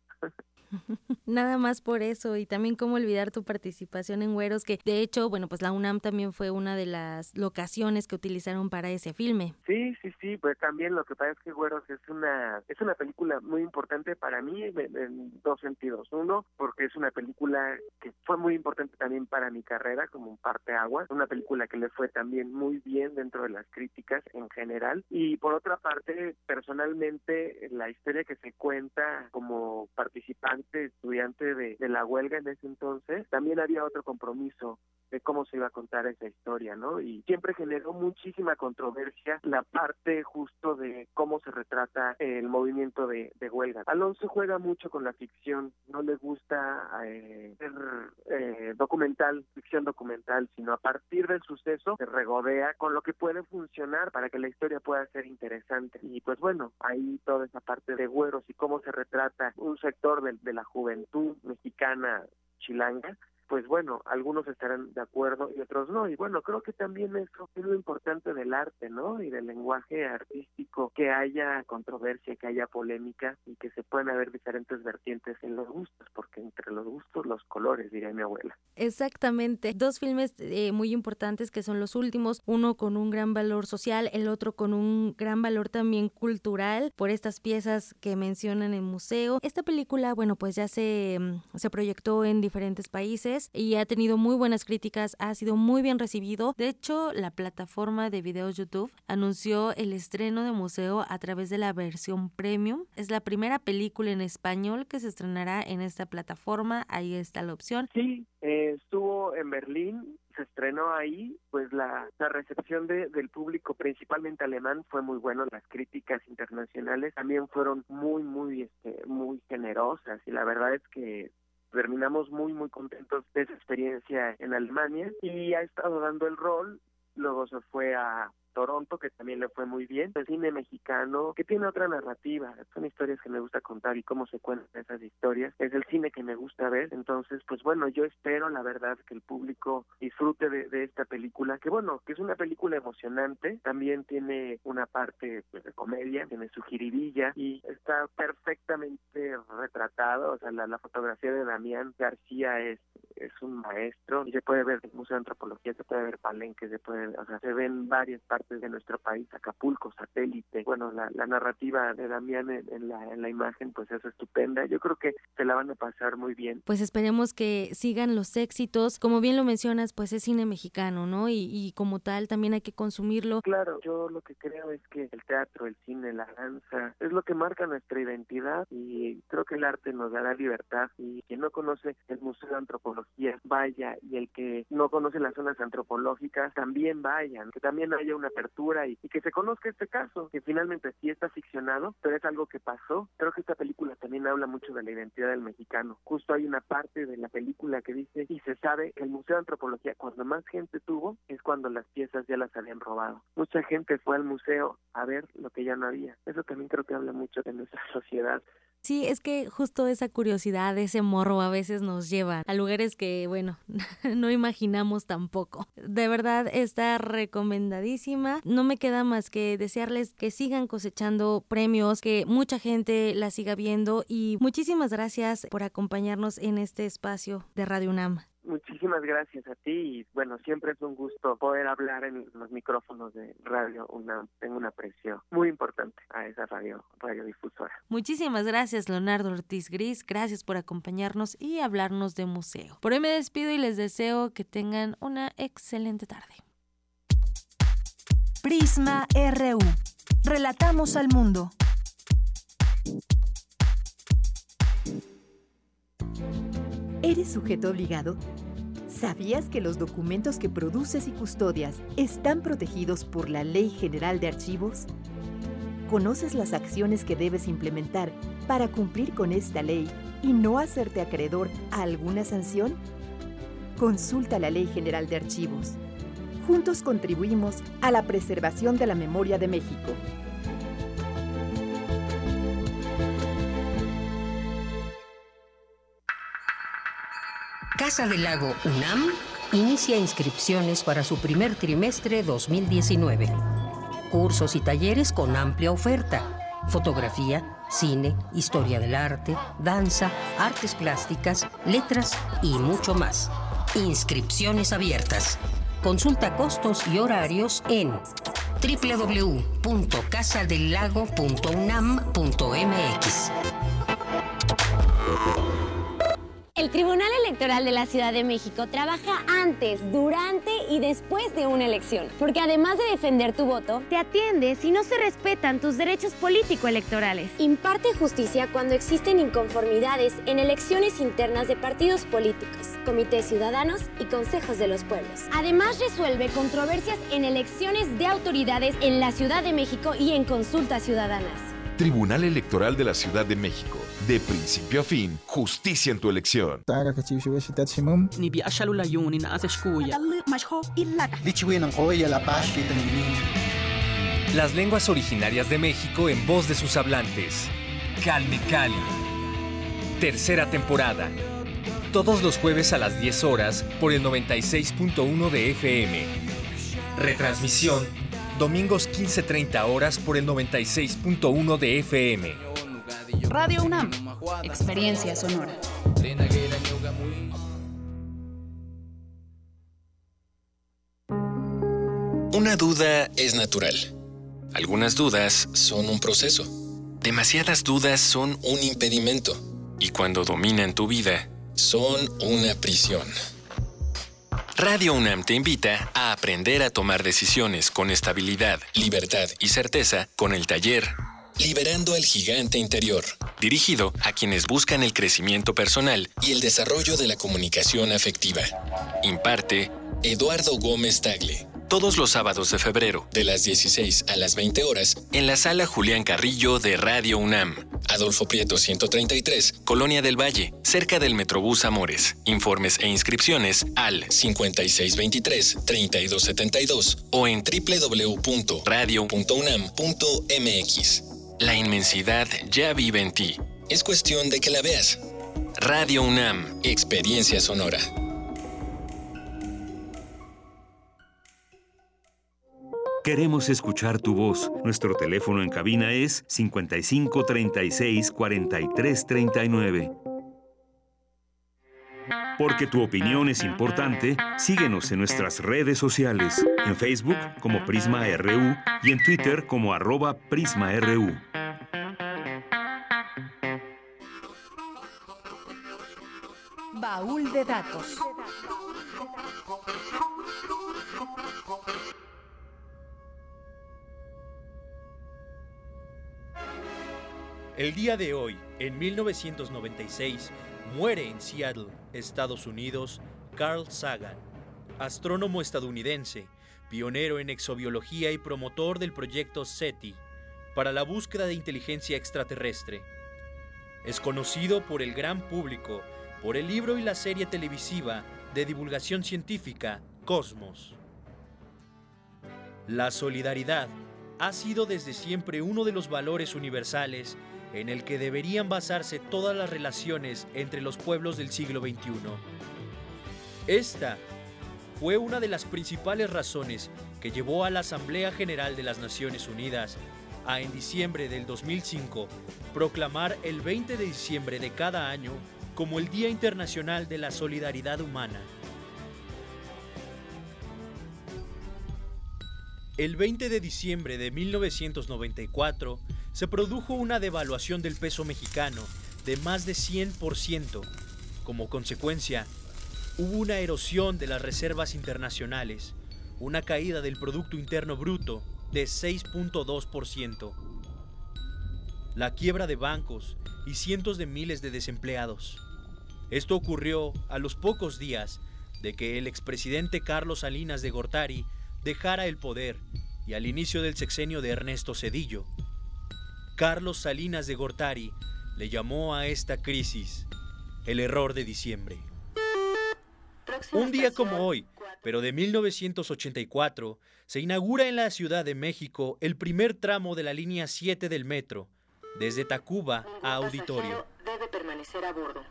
Nada más por eso y también cómo olvidar tu participación en Güeros, que de hecho, bueno, pues la UNAM también fue una de las locaciones que utilizaron para ese filme. Sí, sí, sí, pues también lo que pasa es que Güeros es una es una película muy importante para mí en, dos sentidos. Uno, porque es una película que fue muy importante también para mi carrera como un agua una película que le fue también muy bien dentro de las críticas en general y por otra parte, personalmente la historia que se cuenta como participante estudiante de, la huelga en ese entonces, también había otro compromiso de cómo se iba a contar esa historia, ¿no? Y siempre generó muchísima controversia la parte justo de cómo se retrata el movimiento de, huelga. Alonso juega mucho con la ficción, no le gusta eh, ser eh, documental, ficción documental, sino a partir partir del suceso se regodea con lo que puede funcionar para que la historia pueda ser interesante. Y pues bueno, ahí toda esa parte de güeros y cómo se retrata un sector de, de la juventud mexicana chilanga, pues bueno, algunos estarán de acuerdo y otros no. Y bueno, creo que también eso es lo importante del arte, ¿no? Y del lenguaje artístico, que haya controversia, que haya polémica y que se puedan haber diferentes vertientes en los gustos, porque entre los gustos los colores, diría mi abuela. Exactamente. Dos filmes eh, muy importantes que son los últimos, uno con un gran valor social, el otro con un gran valor también cultural por estas piezas que mencionan en museo. Esta película, bueno, pues ya se, mm, se proyectó en diferentes países y ha tenido muy buenas críticas, ha sido muy bien recibido. De hecho, la plataforma de videos YouTube anunció el estreno de museo a través de la versión premium. Es la primera película en español que se estrenará en esta plataforma. Ahí está la opción. Sí, eh, estuvo en Berlín se estrenó ahí, pues la, la recepción de, del público, principalmente alemán, fue muy buena. Las críticas internacionales también fueron muy, muy, este, muy generosas y la verdad es que terminamos muy muy contentos de esa experiencia en Alemania y ha estado dando el rol luego se fue a Toronto, que también le fue muy bien, el cine mexicano, que tiene otra narrativa, son historias que me gusta contar y cómo se cuentan esas historias, es el cine que me gusta ver, entonces pues bueno, yo espero la verdad que el público disfrute de, esta película, que bueno, que es una película emocionante, también tiene una parte pues, de comedia, tiene su jiribilla y está perfectamente retratado, o sea, la, fotografía de Damián García es es un maestro y se puede ver el Museo de Antropología, se puede ver Palenque, se puede, o sea, se ven varias partes de nuestro país, Acapulco, satélite. Bueno, la, la narrativa de Damián en, la, en la imagen pues es estupenda. Yo creo que se la van a pasar muy bien. Pues esperemos que sigan los éxitos. Como bien lo mencionas, pues es cine mexicano, ¿no? Y, y como tal también hay que consumirlo. Claro, yo lo que creo es que el teatro, el cine, la danza, es lo que marca nuestra identidad y creo que el arte nos dará libertad y quien no conoce el Museo de Antropología vaya y el que no conoce las zonas antropológicas también vayan, que también haya una apertura y, que se conozca este caso, que finalmente sí está ficcionado, pero es algo que pasó. Creo que esta película también habla mucho de la identidad del mexicano. Justo hay una parte de la película que dice, y se sabe, el Museo de Antropología, cuando más gente tuvo, es cuando las piezas ya las habían robado. Mucha gente fue al museo a ver lo que ya no había. Eso también creo que habla mucho de nuestra sociedad. Sí, es que justo esa curiosidad, ese morro a veces nos lleva a lugares que, bueno, no imaginamos tampoco. De verdad está recomendadísima. No me queda más que desearles que sigan cosechando premios, que mucha gente la siga viendo y muchísimas gracias por acompañarnos en este espacio de Radio UNAM. Muchísimas gracias a ti y bueno, siempre es un gusto poder hablar en los micrófonos de radio. Una, tengo un aprecio muy importante a esa radio, radiodifusora. Muchísimas gracias, Leonardo Ortiz Gris. Gracias por acompañarnos y hablarnos de museo. Por hoy me despido y les deseo que tengan una excelente tarde. Prisma RU. Relatamos al mundo. ¿Eres sujeto obligado? ¿Sabías que los documentos que produces y custodias están protegidos por la Ley General de Archivos? ¿Conoces las acciones que debes implementar para cumplir con esta ley y no hacerte acreedor a alguna sanción? Consulta la Ley General de Archivos. Juntos contribuimos a la preservación de la memoria de México. Casa del Lago UNAM inicia inscripciones para su primer trimestre 2019. Cursos y talleres con amplia oferta. Fotografía, cine, historia del arte, danza, artes plásticas, letras y mucho más. Inscripciones abiertas. Consulta costos y horarios en www.casadelago.unam.mx. El Tribunal Electoral de la Ciudad de México trabaja antes, durante y después de una elección, porque además de defender tu voto, te atiende si no se respetan tus derechos político-electorales. Imparte justicia cuando existen inconformidades en elecciones internas de partidos políticos, comités ciudadanos y consejos de los pueblos. Además resuelve controversias en elecciones de autoridades en la Ciudad de México y en consultas ciudadanas. Tribunal Electoral de la Ciudad de México. De principio a fin, justicia en tu elección. Las lenguas originarias de México en voz de sus hablantes. Calme Cali. Tercera temporada. Todos los jueves a las 10 horas por el 96.1 de FM. Retransmisión domingos 15.30 horas por el 96.1 de FM. Radio UNAM, experiencia sonora. Una duda es natural. Algunas dudas son un proceso. Demasiadas dudas son un impedimento. Y cuando dominan tu vida, son una prisión. Radio UNAM te invita a aprender a tomar decisiones con estabilidad, libertad y certeza con el taller Liberando al Gigante Interior, dirigido a quienes buscan el crecimiento personal y el desarrollo de la comunicación afectiva. Imparte Eduardo Gómez Tagle todos los sábados de febrero, de las 16 a las 20 horas, en la sala Julián Carrillo de Radio UNAM. Adolfo Prieto 133, Colonia del Valle, cerca del Metrobús Amores. Informes e inscripciones al 5623-3272 o en www.radio.unam.mx. La inmensidad ya vive en ti. Es cuestión de que la veas. Radio UNAM, Experiencia Sonora. Queremos escuchar tu voz. Nuestro teléfono en cabina es 55 36 43 39. Porque tu opinión es importante, síguenos en nuestras redes sociales, en Facebook como Prisma RU y en Twitter como arroba PrismaRU. Baúl de datos. El día de hoy, en 1996, muere en Seattle, Estados Unidos, Carl Sagan, astrónomo estadounidense, pionero en exobiología y promotor del proyecto SETI para la búsqueda de inteligencia extraterrestre. Es conocido por el gran público por el libro y la serie televisiva de divulgación científica Cosmos. La solidaridad ha sido desde siempre uno de los valores universales en el que deberían basarse todas las relaciones entre los pueblos del siglo XXI. Esta fue una de las principales razones que llevó a la Asamblea General de las Naciones Unidas a en diciembre del 2005 proclamar el 20 de diciembre de cada año como el Día Internacional de la Solidaridad Humana. El 20 de diciembre de 1994 se produjo una devaluación del peso mexicano de más de 100%. Como consecuencia, hubo una erosión de las reservas internacionales, una caída del Producto Interno Bruto de 6.2%, la quiebra de bancos y cientos de miles de desempleados. Esto ocurrió a los pocos días de que el expresidente Carlos Salinas de Gortari dejara el poder y al inicio del sexenio de Ernesto Cedillo, Carlos Salinas de Gortari le llamó a esta crisis el error de diciembre. Un día como hoy, pero de 1984, se inaugura en la Ciudad de México el primer tramo de la línea 7 del metro, desde Tacuba a Auditorio. Debe permanecer a bordo.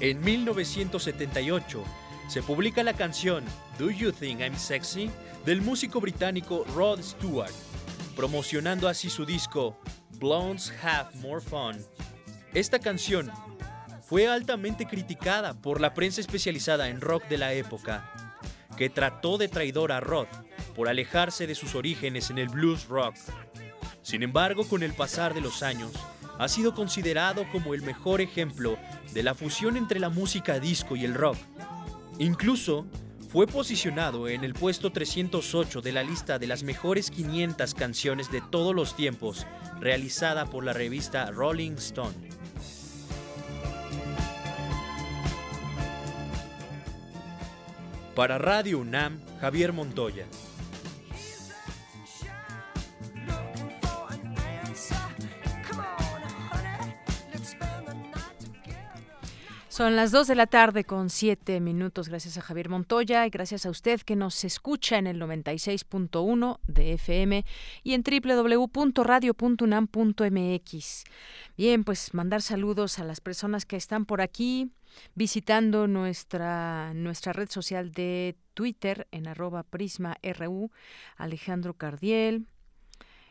En 1978 se publica la canción Do You Think I'm Sexy del músico británico Rod Stewart, promocionando así su disco Blondes Have More Fun. Esta canción fue altamente criticada por la prensa especializada en rock de la época, que trató de traidor a Rod por alejarse de sus orígenes en el blues rock. Sin embargo, con el pasar de los años, ha sido considerado como el mejor ejemplo de la fusión entre la música disco y el rock. Incluso fue posicionado en el puesto 308 de la lista de las mejores 500 canciones de todos los tiempos, realizada por la revista Rolling Stone. Para Radio UNAM, Javier Montoya. Son las 2 de la tarde con 7 minutos. Gracias a Javier Montoya y gracias a usted que nos escucha en el 96.1 de FM y en www.radio.unam.mx. Bien, pues mandar saludos a las personas que están por aquí visitando nuestra, nuestra red social de Twitter en arroba prisma.ru. Alejandro Cardiel.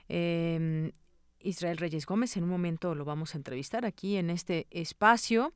Eh, Israel Reyes Gómez. En un momento lo vamos a entrevistar aquí en este espacio.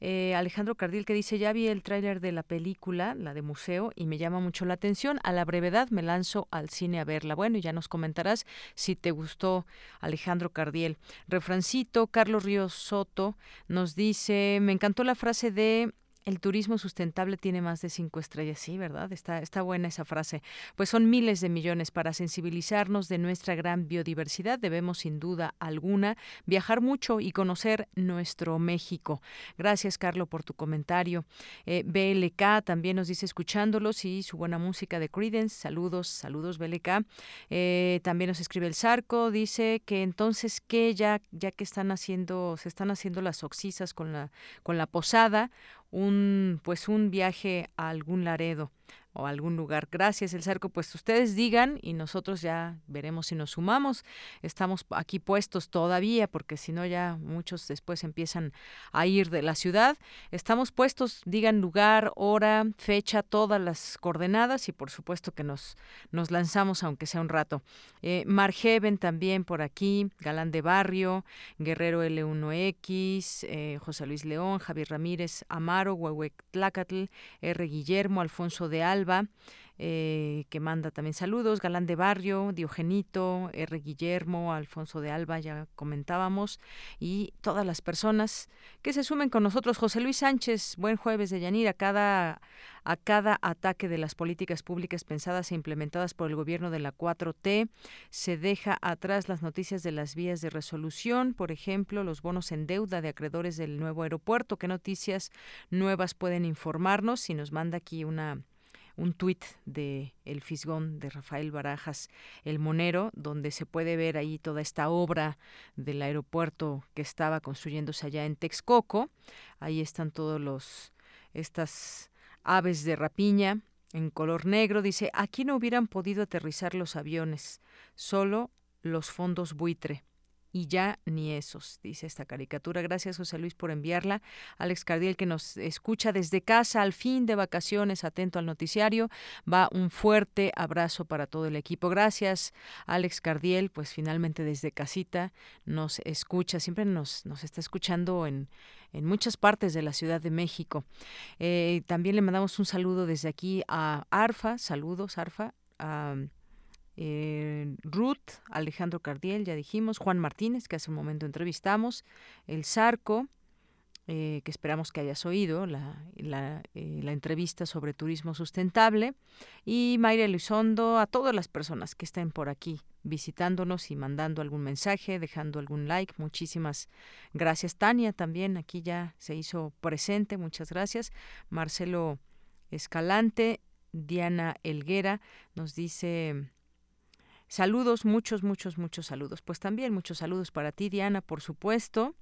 Eh, Alejandro Cardil que dice, ya vi el tráiler de la película, la de museo, y me llama mucho la atención. A la brevedad me lanzo al cine a verla. Bueno, y ya nos comentarás si te gustó Alejandro Cardiel. Refrancito, Carlos Ríos Soto nos dice, me encantó la frase de el turismo sustentable tiene más de cinco estrellas, sí, ¿verdad? Está, está buena esa frase. Pues son miles de millones para sensibilizarnos de nuestra gran biodiversidad. Debemos, sin duda alguna, viajar mucho y conocer nuestro México. Gracias, Carlos, por tu comentario. Eh, BLK también nos dice escuchándolos y su buena música de Credence. Saludos, saludos, BLK. Eh, también nos escribe el Zarco, dice que entonces que ya, ya que están haciendo, se están haciendo las oxisas con la, con la posada, un pues un viaje a algún Laredo o algún lugar. Gracias, El Cerco. Pues ustedes digan y nosotros ya veremos si nos sumamos. Estamos aquí puestos todavía porque si no ya muchos después empiezan a ir de la ciudad. Estamos puestos, digan lugar, hora, fecha, todas las coordenadas y por supuesto que nos, nos lanzamos aunque sea un rato. Eh, Margeven también por aquí, Galán de Barrio, Guerrero L1X, eh, José Luis León, Javier Ramírez, Amaro, Huehuec Tlacatl, R. Guillermo, Alfonso de Alba, eh, que manda también saludos, Galán de Barrio, Diogenito, R. Guillermo, Alfonso de Alba, ya comentábamos, y todas las personas que se sumen con nosotros. José Luis Sánchez, buen jueves de Yanira, cada a cada ataque de las políticas públicas pensadas e implementadas por el gobierno de la 4T. Se deja atrás las noticias de las vías de resolución, por ejemplo, los bonos en deuda de acreedores del nuevo aeropuerto. ¿Qué noticias nuevas pueden informarnos? Si nos manda aquí una un tuit de El Fisgón de Rafael Barajas, El Monero, donde se puede ver ahí toda esta obra del aeropuerto que estaba construyéndose allá en Texcoco. Ahí están todos los estas aves de rapiña en color negro. Dice, aquí no hubieran podido aterrizar los aviones, solo los fondos buitre y ya ni esos, dice esta caricatura. Gracias, José Luis, por enviarla. Alex Cardiel, que nos escucha desde casa, al fin de vacaciones, atento al noticiario. Va un fuerte abrazo para todo el equipo. Gracias, Alex Cardiel, pues finalmente desde casita nos escucha, siempre nos, nos está escuchando en, en muchas partes de la Ciudad de México. Eh, también le mandamos un saludo desde aquí a Arfa, saludos Arfa, eh, Ruth, Alejandro Cardiel, ya dijimos, Juan Martínez, que hace un momento entrevistamos, el Zarco, eh, que esperamos que hayas oído eh, la, entrevista sobre turismo sustentable, y Mayra Elizondo, a todas las personas que estén por aquí visitándonos y mandando algún mensaje, dejando algún like. Muchísimas gracias. Tania también aquí ya se hizo presente, muchas gracias. Marcelo Escalante, Diana Elguera nos dice Saludos, muchos, muchos, muchos saludos. Pues también muchos saludos para ti, Diana, por supuesto.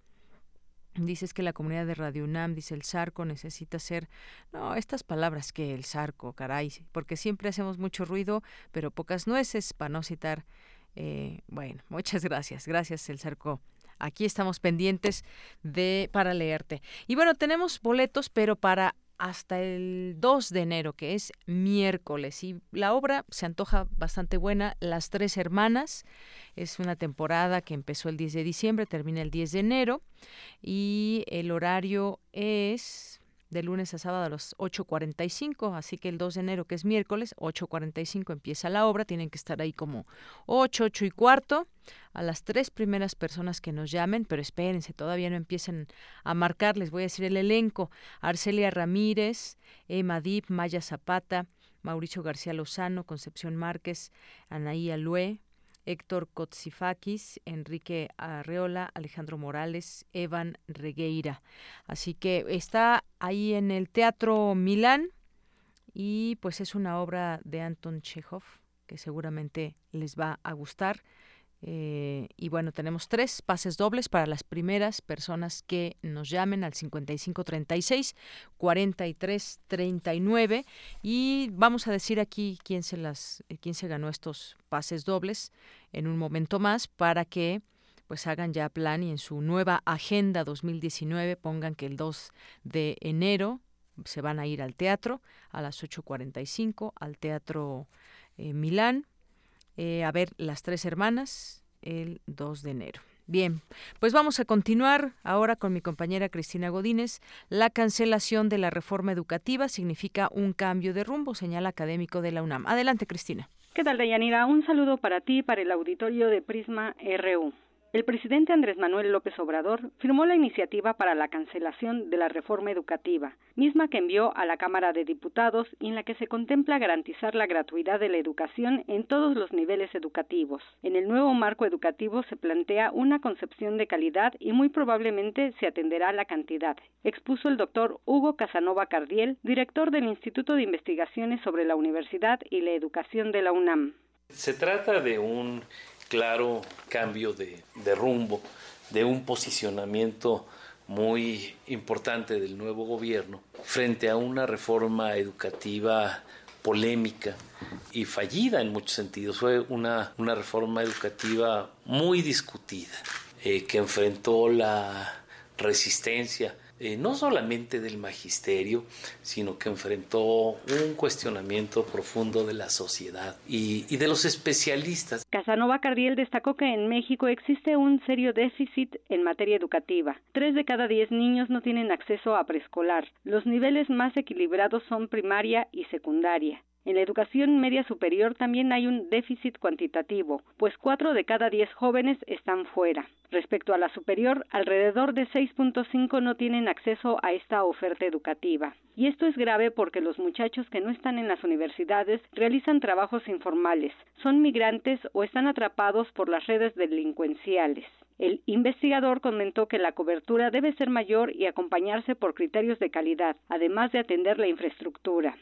Dices que la comunidad de Radio UNAM, dice el Zarco, necesita ser, no, estas palabras que el Zarco, caray, porque siempre hacemos mucho ruido, pero pocas nueces, para no citar, eh, bueno, muchas gracias, gracias el Zarco. Aquí estamos pendientes de para leerte. Y bueno, tenemos boletos, pero para hasta el 2 de enero, que es miércoles. Y la obra se antoja bastante buena. Las Tres Hermanas es una temporada que empezó el 10 de diciembre, termina el 10 de enero. Y el horario es de lunes a sábado a las 8.45, así que el 2 de enero, que es miércoles, 8.45 empieza la obra, tienen que estar ahí como 8, 8 y cuarto, a las tres primeras personas que nos llamen, pero espérense, todavía no empiecen a marcar, les voy a decir el elenco, Arcelia Ramírez, Emma Dip, Maya Zapata, Mauricio García Lozano, Concepción Márquez, Anaí Alue, Héctor Kotsifakis, Enrique Arreola, Alejandro Morales, Evan Regueira. Así que está ahí en el Teatro Milán y pues es una obra de Anton Chekhov que seguramente les va a gustar. Eh, y bueno, tenemos tres pases dobles para las primeras personas que nos llamen al 5536 4339 y vamos a decir aquí quién se las eh, quién se ganó estos pases dobles en un momento más para que pues hagan ya plan y en su nueva agenda 2019 pongan que el 2 de enero se van a ir al teatro a las 8.45 al Teatro eh, Milán eh, a ver Las Tres Hermanas el 2 de enero. Bien, pues vamos a continuar ahora con mi compañera Cristina Godínez. La cancelación de la reforma educativa significa un cambio de rumbo, señala académico de la UNAM. Adelante, Cristina. ¿Qué tal, Dayanira? Un saludo para ti para el auditorio de Prisma RU. El presidente Andrés Manuel López Obrador firmó la iniciativa para la cancelación de la reforma educativa, misma que envió a la Cámara de Diputados y en la que se contempla garantizar la gratuidad de la educación en todos los niveles educativos. En el nuevo marco educativo se plantea una concepción de calidad y muy probablemente se atenderá a la cantidad, expuso el doctor Hugo Casanova Cardiel, director del Instituto de Investigaciones sobre la Universidad y la Educación de la UNAM. Se trata de un claro cambio de, rumbo, de un posicionamiento muy importante del nuevo gobierno frente a una reforma educativa polémica y fallida en muchos sentidos. Fue una, una reforma educativa muy discutida, eh, que enfrentó la resistencia eh, no solamente del magisterio, sino que enfrentó un cuestionamiento profundo de la sociedad y, y de los especialistas. Casanova Cardiel destacó que en México existe un serio déficit en materia educativa. Tres de cada diez niños no tienen acceso a preescolar. Los niveles más equilibrados son primaria y secundaria. En la educación media superior también hay un déficit cuantitativo, pues cuatro de cada diez jóvenes están fuera. Respecto a la superior, alrededor de 6.5 no tienen acceso a esta oferta educativa. Y esto es grave porque los muchachos que no están en las universidades realizan trabajos informales, son migrantes o están atrapados por las redes delincuenciales. El investigador comentó que la cobertura debe ser mayor y acompañarse por criterios de calidad, además de atender la infraestructura.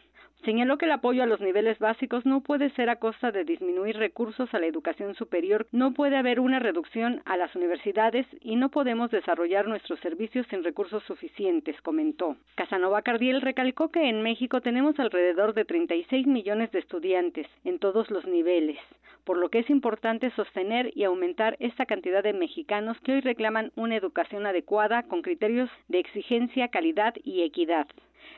Señaló que el apoyo a los niveles básicos no puede ser a costa de disminuir recursos a la educación superior, no puede haber una reducción a las universidades y no podemos desarrollar nuestros servicios sin recursos suficientes, comentó. Casanova Cardiel recalcó que en México tenemos alrededor de 36 millones de estudiantes en todos los niveles, por lo que es importante sostener y aumentar esta cantidad de mexicanos que hoy reclaman una educación adecuada con criterios de exigencia, calidad y equidad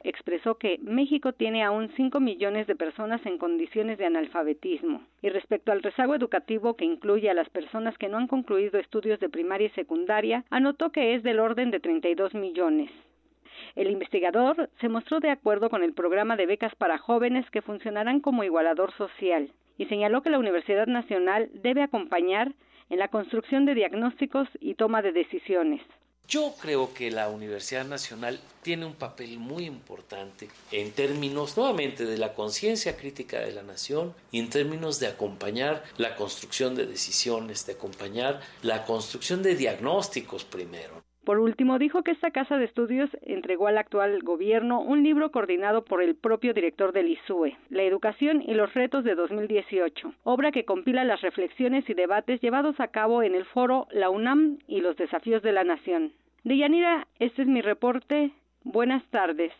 expresó que México tiene aún 5 millones de personas en condiciones de analfabetismo. Y respecto al rezago educativo que incluye a las personas que no han concluido estudios de primaria y secundaria, anotó que es del orden de 32 millones. El investigador se mostró de acuerdo con el programa de becas para jóvenes que funcionarán como igualador social y señaló que la Universidad Nacional debe acompañar en la construcción de diagnósticos y toma de decisiones. Yo creo que la Universidad Nacional tiene un papel muy importante en términos nuevamente de la conciencia crítica de la nación y en términos de acompañar la construcción de decisiones, de acompañar la construcción de diagnósticos primero. Por último, dijo que esta casa de estudios entregó al actual gobierno un libro coordinado por el propio director del ISUE, La Educación y los Retos de 2018, obra que compila las reflexiones y debates llevados a cabo en el foro La UNAM y los desafíos de la nación. Deyanira, este es mi reporte. Buenas tardes.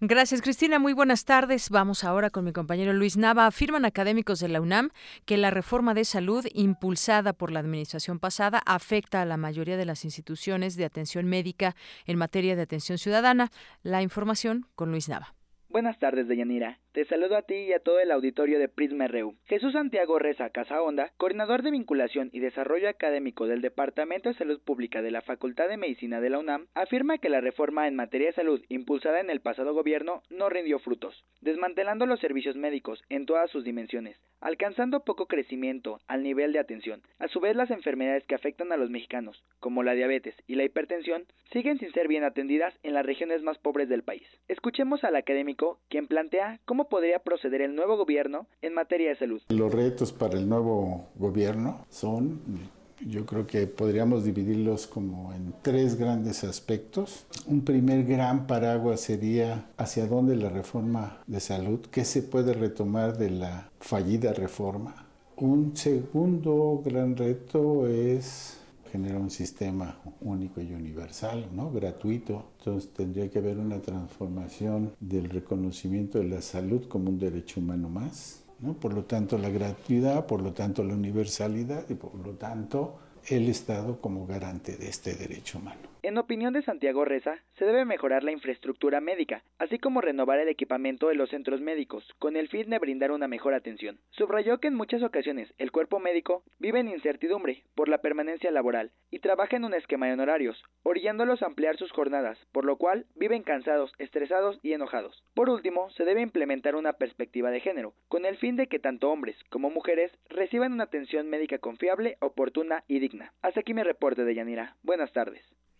Gracias, Cristina. Muy buenas tardes. Vamos ahora con mi compañero Luis Nava. Afirman académicos de la UNAM que la reforma de salud impulsada por la administración pasada afecta a la mayoría de las instituciones de atención médica en materia de atención ciudadana. La información con Luis Nava. Buenas tardes, Deyanira. Te saludo a ti y a todo el auditorio de Prisma RU. Jesús Santiago Reza Casaonda, coordinador de vinculación y desarrollo académico del Departamento de Salud Pública de la Facultad de Medicina de la UNAM, afirma que la reforma en materia de salud impulsada en el pasado gobierno no rindió frutos, desmantelando los servicios médicos en todas sus dimensiones, alcanzando poco crecimiento al nivel de atención. A su vez, las enfermedades que afectan a los mexicanos, como la diabetes y la hipertensión, siguen sin ser bien atendidas en las regiones más pobres del país. Escuchemos al académico, quien plantea cómo podría proceder el nuevo gobierno en materia de salud? Los retos para el nuevo gobierno son Yo creo que podríamos dividirlos como en tres grandes aspectos. Un primer gran paraguas sería hacia dónde la reforma de salud, qué se puede retomar de la fallida reforma. Un segundo gran reto es generar un sistema único y universal, ¿no? gratuito. Entonces tendría que haber una transformación del reconocimiento de la salud como un derecho humano más por lo tanto, la gratuidad, por lo tanto, la universalidad y por lo tanto, el Estado como garante de este derecho humano. En opinión de Santiago Reza, se debe mejorar la infraestructura médica, así como renovar el equipamiento de los centros médicos, con el fin de brindar una mejor atención. Subrayó que en muchas ocasiones el cuerpo médico vive en incertidumbre por la permanencia laboral y trabaja en un esquema de honorarios, orillándolos a ampliar sus jornadas, por lo cual viven cansados, estresados y enojados. Por último, se debe implementar una perspectiva de género, con el fin de que tanto hombres como mujeres reciban una atención médica confiable, oportuna y digna. Hasta aquí mi reporte de Yanira. Buenas tardes.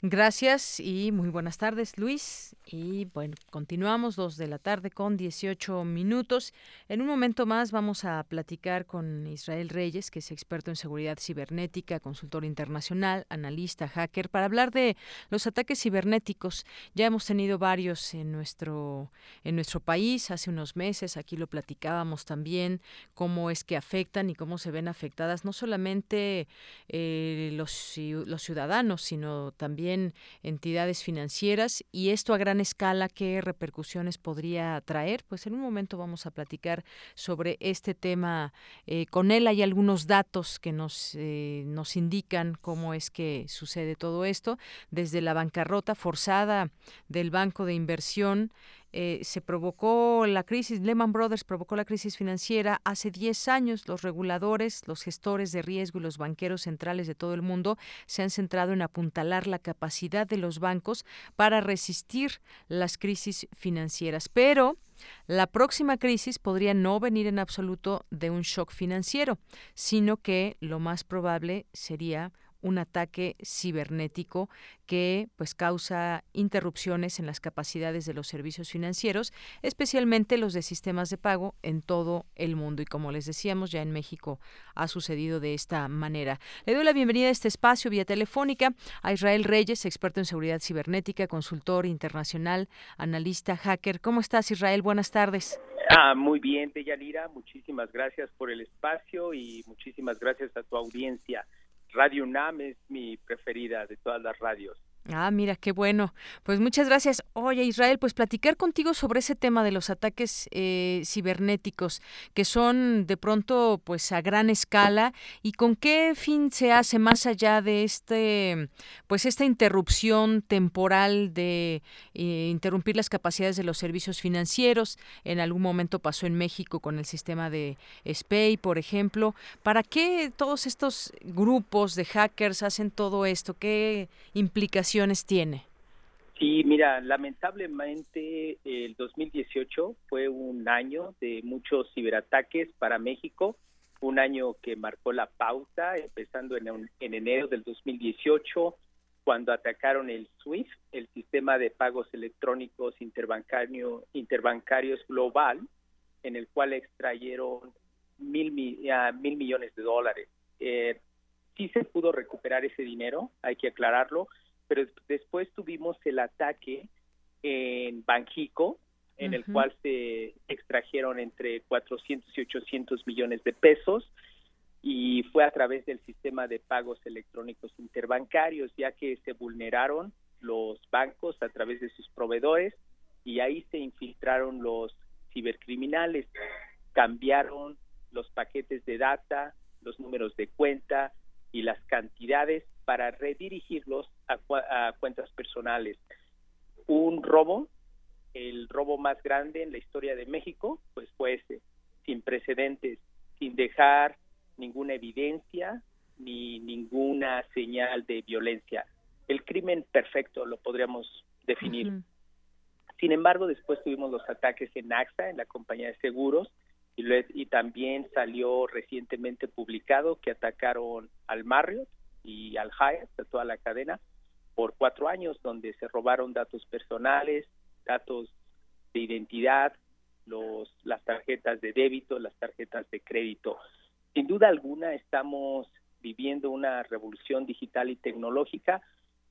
Gracias y muy buenas tardes, Luis. Y bueno, continuamos dos de la tarde con 18 minutos. En un momento más vamos a platicar con Israel Reyes, que es experto en seguridad cibernética, consultor internacional, analista, hacker, para hablar de los ataques cibernéticos. Ya hemos tenido varios en nuestro en nuestro país hace unos meses. Aquí lo platicábamos también cómo es que afectan y cómo se ven afectadas no solamente eh, los los ciudadanos, sino también entidades financieras y esto a gran escala, ¿qué repercusiones podría traer? Pues en un momento vamos a platicar sobre este tema eh, con él. Hay algunos datos que nos, eh, nos indican cómo es que sucede todo esto, desde la bancarrota forzada del Banco de Inversión eh, se provocó la crisis, Lehman Brothers provocó la crisis financiera hace 10 años. Los reguladores, los gestores de riesgo y los banqueros centrales de todo el mundo se han centrado en apuntalar la capacidad de los bancos para resistir las crisis financieras. Pero la próxima crisis podría no venir en absoluto de un shock financiero, sino que lo más probable sería un ataque cibernético que pues causa interrupciones en las capacidades de los servicios financieros, especialmente los de sistemas de pago en todo el mundo y como les decíamos ya en México ha sucedido de esta manera. Le doy la bienvenida a este espacio vía telefónica a Israel Reyes, experto en seguridad cibernética, consultor internacional, analista, hacker. ¿Cómo estás Israel? Buenas tardes. Ah, muy bien, Deyanira, muchísimas gracias por el espacio y muchísimas gracias a tu audiencia. Radio UNAM es mi preferida de todas las radios. Ah, mira, qué bueno. Pues muchas gracias. Oye, Israel, pues platicar contigo sobre ese tema de los ataques eh, cibernéticos, que son de pronto pues a gran escala y con qué fin se hace más allá de este, pues esta interrupción temporal de eh, interrumpir las capacidades de los servicios financieros. En algún momento pasó en México con el sistema de SPAY, por ejemplo. ¿Para qué todos estos grupos de hackers hacen todo esto? ¿Qué tiene? Sí, mira, lamentablemente el 2018 fue un año de muchos ciberataques para México, un año que marcó la pauta, empezando en, enero del 2018, cuando atacaron el SWIFT, el sistema de pagos electrónicos interbancario, interbancarios global, en el cual extrayeron mil, mil millones de dólares. Eh, sí se pudo recuperar ese dinero, hay que aclararlo, pero después tuvimos el ataque en Banjico, en el cual se extrajeron entre 400 y 800 millones de pesos y fue a través del sistema de pagos electrónicos interbancarios, ya que se vulneraron los bancos a través de sus proveedores y ahí se infiltraron los cibercriminales, cambiaron los paquetes de data, los números de cuenta y las cantidades para redirigirlos a, cuentas personales. Un robo, el robo más grande en la historia de México, pues fue ese, sin precedentes, sin dejar ninguna evidencia ni ninguna señal de violencia. El crimen perfecto lo podríamos definir. Sin embargo, después tuvimos los ataques en AXA, en la compañía de seguros, y, y también salió recientemente publicado que atacaron al Marriott y al Hyatt, de toda la cadena, por cuatro años, donde se robaron datos personales, datos de identidad, los, las tarjetas de débito, las tarjetas de crédito. Sin duda alguna estamos viviendo una revolución digital y tecnológica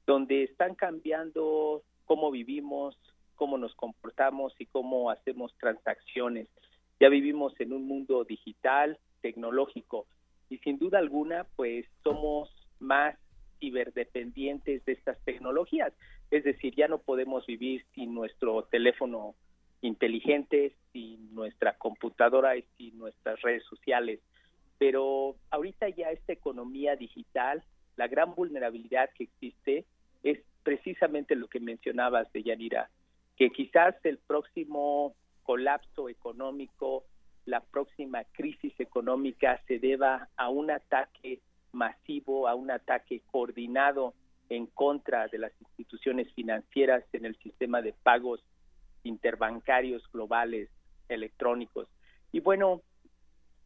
donde están cambiando cómo vivimos, cómo nos comportamos y cómo hacemos transacciones. Ya vivimos en un mundo digital, tecnológico y sin duda alguna pues somos más ciberdependientes de estas tecnologías. Es decir, ya no podemos vivir sin nuestro teléfono inteligente, sin nuestra computadora y sin nuestras redes sociales. Pero ahorita ya esta economía digital, la gran vulnerabilidad que existe es precisamente lo que mencionabas de Yanira, que quizás el próximo colapso económico, la próxima crisis económica se deba a un ataque masivo, a un ataque coordinado en contra de las instituciones financieras en el sistema de pagos interbancarios globales electrónicos. Y bueno,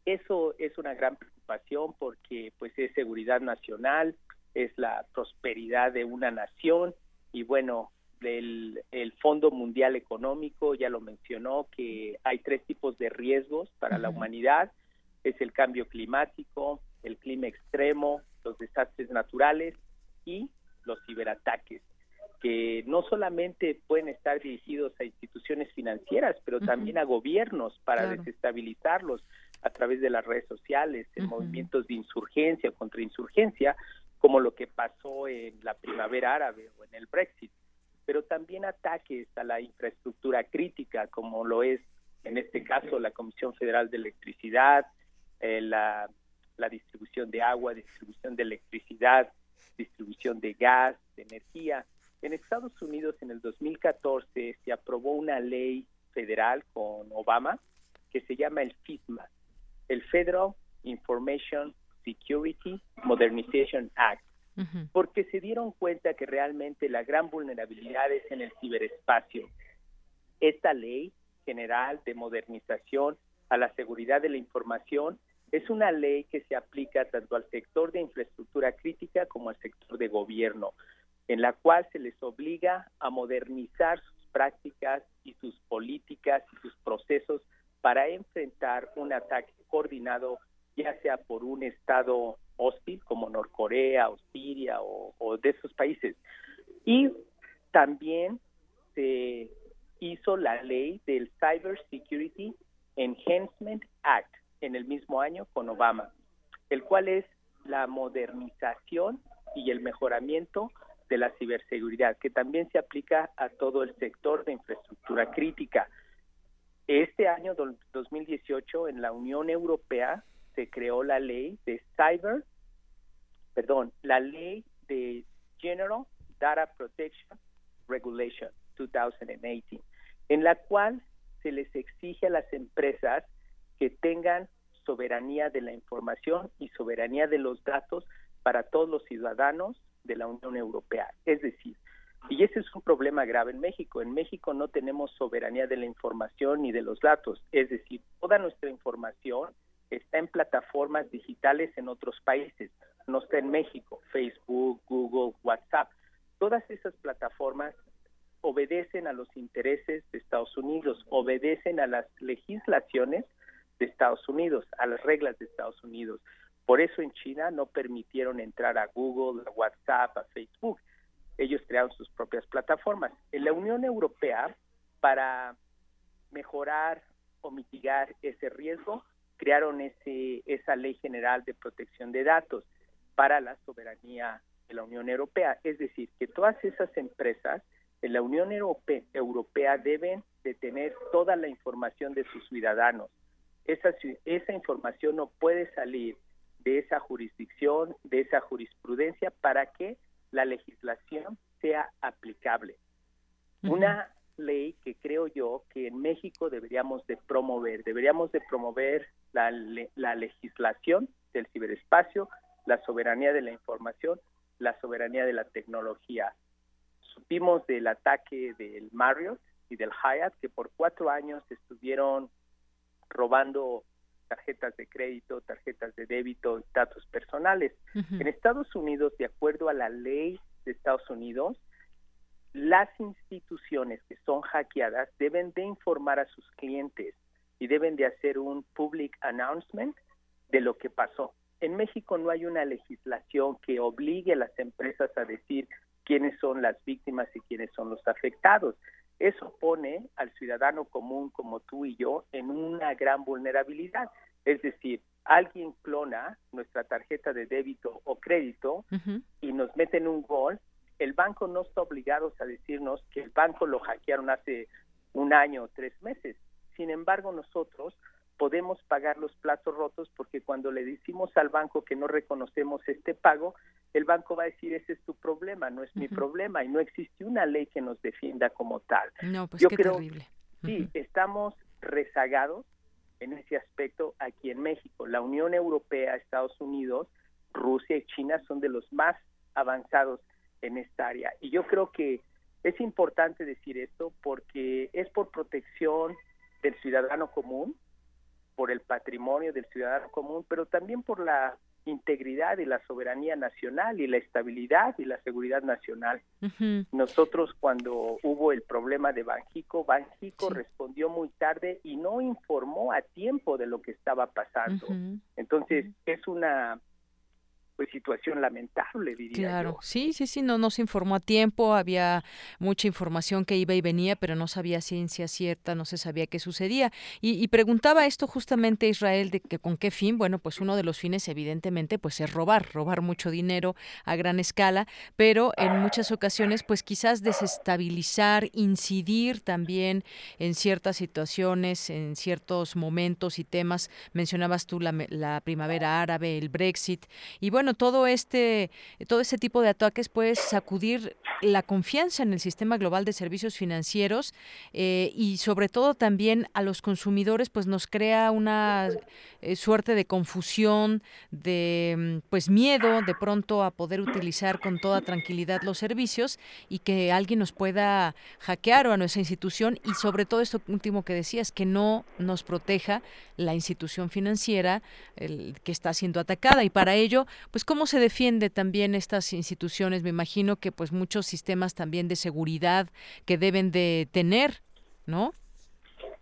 eso es una gran preocupación porque pues es seguridad nacional, es la prosperidad de una nación y bueno, el, el Fondo Mundial Económico ya lo mencionó que hay tres tipos de riesgos para la humanidad, es el cambio climático, el clima extremo, los desastres naturales y los ciberataques que no solamente pueden estar dirigidos a instituciones financieras, pero también a gobiernos para desestabilizarlos a través de las redes sociales, en movimientos de insurgencia o contrainsurgencia, como lo que pasó en la primavera árabe o en el Brexit, pero también ataques a la infraestructura crítica, como lo es en este caso la Comisión Federal de Electricidad, eh, la, la distribución de agua, distribución de electricidad, distribución de gas, de energía, en Estados Unidos, en el 2014, se aprobó una ley federal con Obama que se llama el FISMA, el Federal Information Security Modernization Act, porque se dieron cuenta que realmente la gran vulnerabilidad es en el ciberespacio. Esta ley general de modernización a la seguridad de la información es una ley que se aplica tanto al sector de infraestructura crítica como al sector de gobierno en la cual se les obliga a modernizar sus prácticas y sus políticas y sus procesos para enfrentar un ataque coordinado, ya sea por un Estado hostil como Norcorea o Siria o, de esos países. Y también se hizo la ley del Cyber Security Enhancement Act en el mismo año con Obama, el cual es la modernización y el mejoramiento de la ciberseguridad, que también se aplica a todo el sector de infraestructura crítica. Este año 2018 en la Unión Europea se creó la ley de Cyber, perdón, la ley de General Data Protection Regulation 2018, en la cual se les exige a las empresas que tengan soberanía de la información y soberanía de los datos para todos los ciudadanos de la Unión Europea. Es decir, y ese es un problema grave en México. En México no tenemos soberanía de la información ni de los datos. Es decir, toda nuestra información está en plataformas digitales en otros países. No está en México. Facebook, Google, WhatsApp. Todas esas plataformas obedecen a los intereses de Estados Unidos, obedecen a las legislaciones de Estados Unidos, a las reglas de Estados Unidos. Por eso en China no permitieron entrar a Google, a WhatsApp, a Facebook. Ellos crearon sus propias plataformas. En la Unión Europea, para mejorar o mitigar ese riesgo, crearon ese, esa ley general de protección de datos para la soberanía de la Unión Europea. Es decir, que todas esas empresas en la Unión Europea, Europea deben de tener toda la información de sus ciudadanos. Esa, esa información no puede salir de esa jurisdicción, de esa jurisprudencia, para que la legislación sea aplicable. Una ley que creo yo que en México deberíamos de promover, deberíamos de promover la, la legislación del ciberespacio, la soberanía de la información, la soberanía de la tecnología. Supimos del ataque del Marriott y del Hyatt que por cuatro años estuvieron robando tarjetas de crédito, tarjetas de débito, datos personales. En Estados Unidos, de acuerdo a la ley de Estados Unidos, las instituciones que son hackeadas deben de informar a sus clientes y deben de hacer un public announcement de lo que pasó. en México no hay una legislación que obligue a las empresas a decir quiénes son las víctimas y quiénes son los afectados. Eso pone al ciudadano común como tú y yo en una gran vulnerabilidad. Es decir, alguien clona nuestra tarjeta de débito o crédito y nos mete en un gol, el banco no está obligado a decirnos que el banco lo hackearon hace un año o tres meses. Sin embargo, nosotros podemos pagar los platos rotos porque cuando le decimos al banco que no reconocemos este pago, el banco va a decir ese es tu problema, no es mi problema y no existe una ley que nos defienda como tal. No, pues qué terrible. Sí, estamos rezagados en ese aspecto aquí en México. La Unión Europea, Estados Unidos, Rusia y China son de los más avanzados en esta área. Y yo creo que es importante decir esto porque es por protección del ciudadano común, por el patrimonio del ciudadano común, pero también por la integridad y la soberanía nacional y la estabilidad y la seguridad nacional. Nosotros cuando hubo el problema de Banjico, Banjico respondió muy tarde y no informó a tiempo de lo que estaba pasando. Entonces es una pues situación lamentable, diría claro. sí, sí, sí, no, no se informó a tiempo, había mucha información que iba y venía, pero no sabía ciencia cierta, no se sabía qué sucedía. Y, preguntaba esto justamente Israel, de que con qué fin, bueno, pues uno de los fines evidentemente pues es robar, robar mucho dinero a gran escala, pero en muchas ocasiones pues quizás desestabilizar, incidir también en ciertas situaciones, en ciertos momentos y temas, mencionabas tú la, la primavera árabe, el Brexit, y bueno, todo este, todo ese tipo de ataques puede sacudir la confianza en el sistema global de servicios financieros eh, y sobre todo también a los consumidores, pues nos crea una eh, suerte de confusión, de mm, pues miedo de pronto a poder utilizar con toda tranquilidad los servicios y que alguien nos pueda hackear o a nuestra institución. Y sobre todo esto último que decías, que no nos proteja la institución financiera que está siendo atacada. Y para ello pues cómo se defiende también estas instituciones. Me imagino que pues muchos sistemas también de seguridad que deben de tener, ¿no?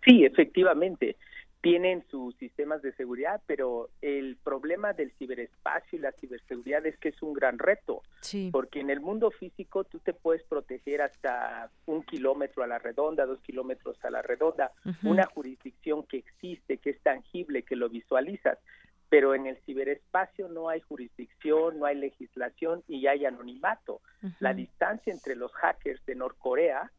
Sí, efectivamente tienen sus sistemas de seguridad, pero el problema del ciberespacio y la ciberseguridad es que es un gran reto, porque en el mundo físico tú te puedes proteger hasta un kilómetro a la redonda, dos kilómetros a la redonda, una jurisdicción que existe, que es tangible, que lo visualizas, pero en el ciberespacio no hay jurisdicción, no hay legislación y hay anonimato. La distancia entre los hackers de Norcorea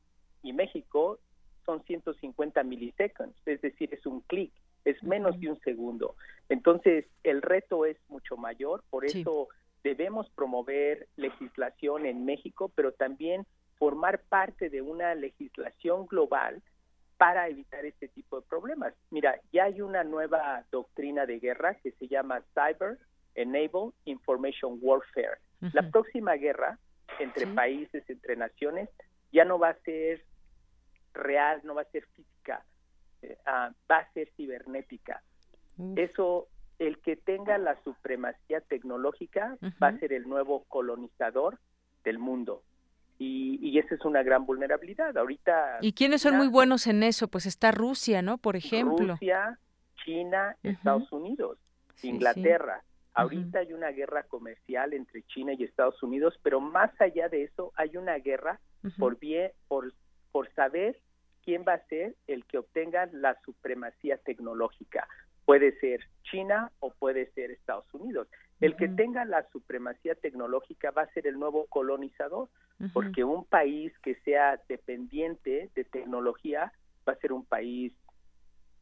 y México son 150 milisegundos, es decir, es un clic, es menos de un segundo. Entonces, el reto es mucho mayor, por eso debemos promover legislación en México, pero también formar parte de una legislación global para evitar este tipo de problemas. Mira, ya hay una nueva doctrina de guerra que se llama Cyber Enable Information Warfare. La próxima guerra entre países, entre naciones, ya no va a ser real, no va a ser física, eh, ah, va a ser cibernética. Eso, el que tenga la supremacía tecnológica va a ser el nuevo colonizador del mundo y, esa es una gran vulnerabilidad. Ahorita. ¿Y quiénes son muy buenos en eso? Pues está Rusia, ¿no? Por ejemplo. Rusia, China, Estados Unidos, Inglaterra. Ahorita hay una guerra comercial entre China y Estados Unidos, pero más allá de eso hay una guerra por bien, por, por saber quién va a ser el que obtenga la supremacía tecnológica. Puede ser China o puede ser Estados Unidos. El que tenga la supremacía tecnológica va a ser el nuevo colonizador, porque un país que sea dependiente de tecnología va a ser un país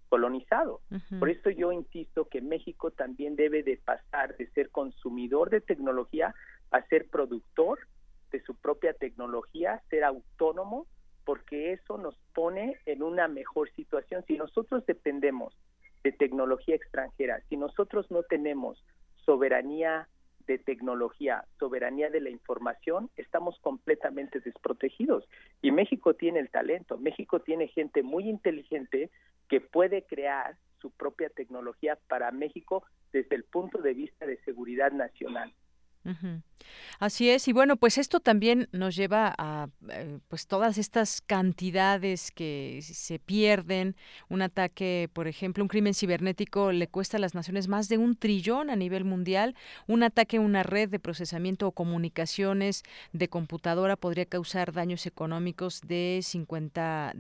colonizado. Por eso yo insisto que México también debe de pasar de ser consumidor de tecnología a ser productor de su propia tecnología, ser autónomo, porque eso nos pone en una mejor situación. Si nosotros dependemos de tecnología extranjera, si nosotros no tenemos soberanía de tecnología, soberanía de la información, estamos completamente desprotegidos. Y México tiene el talento, México tiene gente muy inteligente que puede crear su propia tecnología para México desde el punto de vista de seguridad nacional. Así es, y bueno, pues esto también nos lleva a eh, pues todas estas cantidades que se pierden. Un ataque, por ejemplo, un crimen cibernético le cuesta a las naciones más de un trillón a nivel mundial. Un ataque a una red de procesamiento o comunicaciones de computadora podría causar daños económicos de 50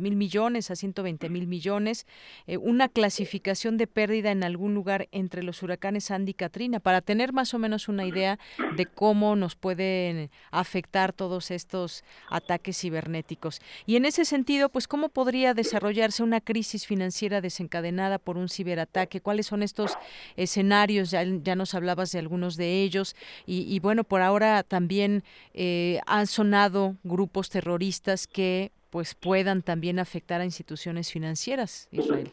mil millones a 120 mil millones. Eh, una clasificación de pérdida en algún lugar entre los huracanes Sandy y Katrina, para tener más o menos una idea de cómo nos pueden afectar todos estos ataques cibernéticos. Y en ese sentido, pues, ¿cómo podría desarrollarse una crisis financiera desencadenada por un ciberataque? ¿Cuáles son estos escenarios? Ya, ya nos hablabas de algunos de ellos. Y, bueno, por ahora también eh, han sonado grupos terroristas que pues puedan también afectar a instituciones financieras, Israel.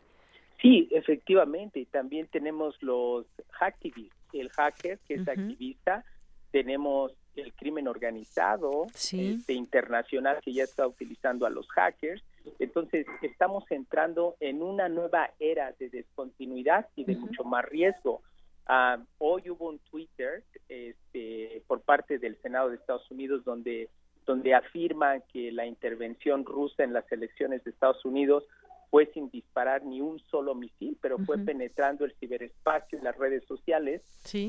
Sí, efectivamente. También tenemos los hacktivists, el hacker que es activista tenemos el crimen organizado este, internacional que ya está utilizando a los hackers. Entonces, estamos entrando en una nueva era de descontinuidad y de mucho más riesgo. Ah, hoy hubo un Twitter este, por parte del Senado de Estados Unidos donde, donde afirman que la intervención rusa en las elecciones de Estados Unidos fue sin disparar ni un solo misil, pero fue penetrando el ciberespacio y las redes sociales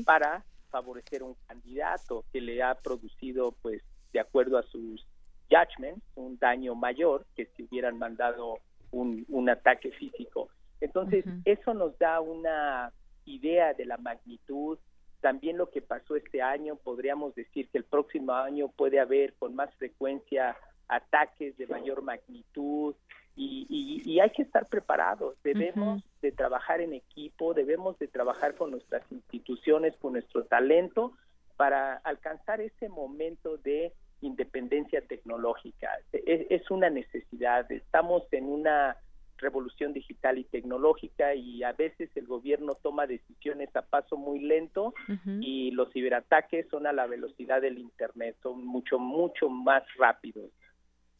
para favorecer un candidato que le ha producido, pues, de acuerdo a sus judgments, un daño mayor que si hubieran mandado un, un ataque físico. Entonces, eso nos da una idea de la magnitud. También lo que pasó este año, podríamos decir que el próximo año puede haber con más frecuencia ataques de mayor magnitud, y, hay que estar preparados. Debemos de trabajar en equipo, debemos de trabajar con nuestras instituciones, con nuestro talento para alcanzar ese momento de independencia tecnológica. Es, es una necesidad. Estamos en una revolución digital y tecnológica y a veces el gobierno toma decisiones a paso muy lento y los ciberataques son a la velocidad del Internet, son mucho, mucho más rápidos.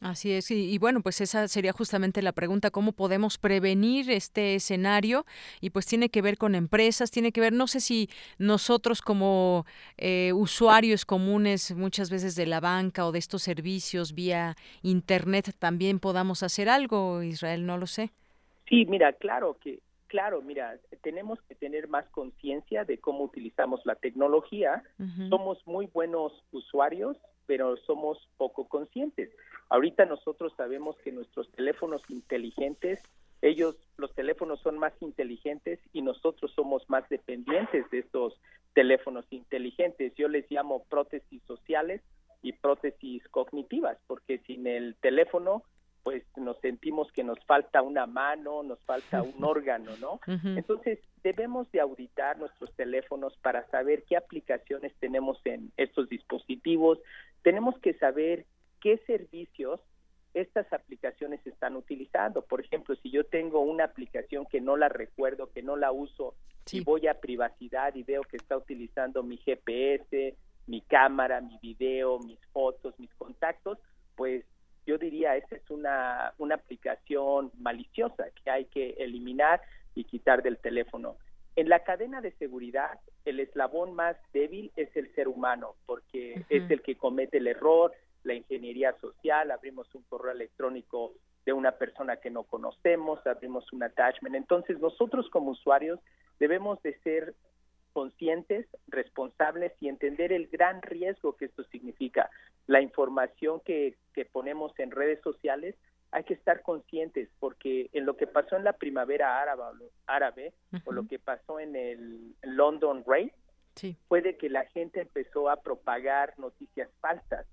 Así es, y, bueno, pues esa sería justamente la pregunta, ¿cómo podemos prevenir este escenario? Y pues tiene que ver con empresas, tiene que ver, no sé si nosotros como eh, usuarios comunes muchas veces de la banca o de estos servicios vía Internet también podamos hacer algo, Israel, no lo sé. Sí, mira, claro que, claro, mira, tenemos que tener más conciencia de cómo utilizamos la tecnología. Somos muy buenos usuarios, pero somos poco conscientes. Ahorita nosotros sabemos que nuestros teléfonos inteligentes, ellos, los teléfonos son más inteligentes y nosotros somos más dependientes de estos teléfonos inteligentes. Yo les llamo prótesis sociales y prótesis cognitivas, porque sin el teléfono pues nos sentimos que nos falta una mano, nos falta un órgano, ¿no? Entonces, debemos de auditar nuestros teléfonos para saber qué aplicaciones tenemos en estos dispositivos, tenemos que saber qué servicios estas aplicaciones están utilizando. Por ejemplo, si yo tengo una aplicación que no la recuerdo, que no la uso, y voy a privacidad y veo que está utilizando mi GPS, mi cámara, mi video, mis fotos, mis contactos, pues yo diría esa es una, una aplicación maliciosa que hay que eliminar y quitar del teléfono. En la cadena de seguridad, el eslabón más débil es el ser humano, porque es el que comete el error, la ingeniería social, abrimos un correo electrónico de una persona que no conocemos, abrimos un attachment. Entonces, nosotros como usuarios debemos de ser conscientes, responsables y entender el gran riesgo que esto significa. La información que, que ponemos en redes sociales hay que estar conscientes porque en lo que pasó en la primavera árabe, árabe o lo que pasó en el London Race, puede que la gente empezó a propagar noticias falsas,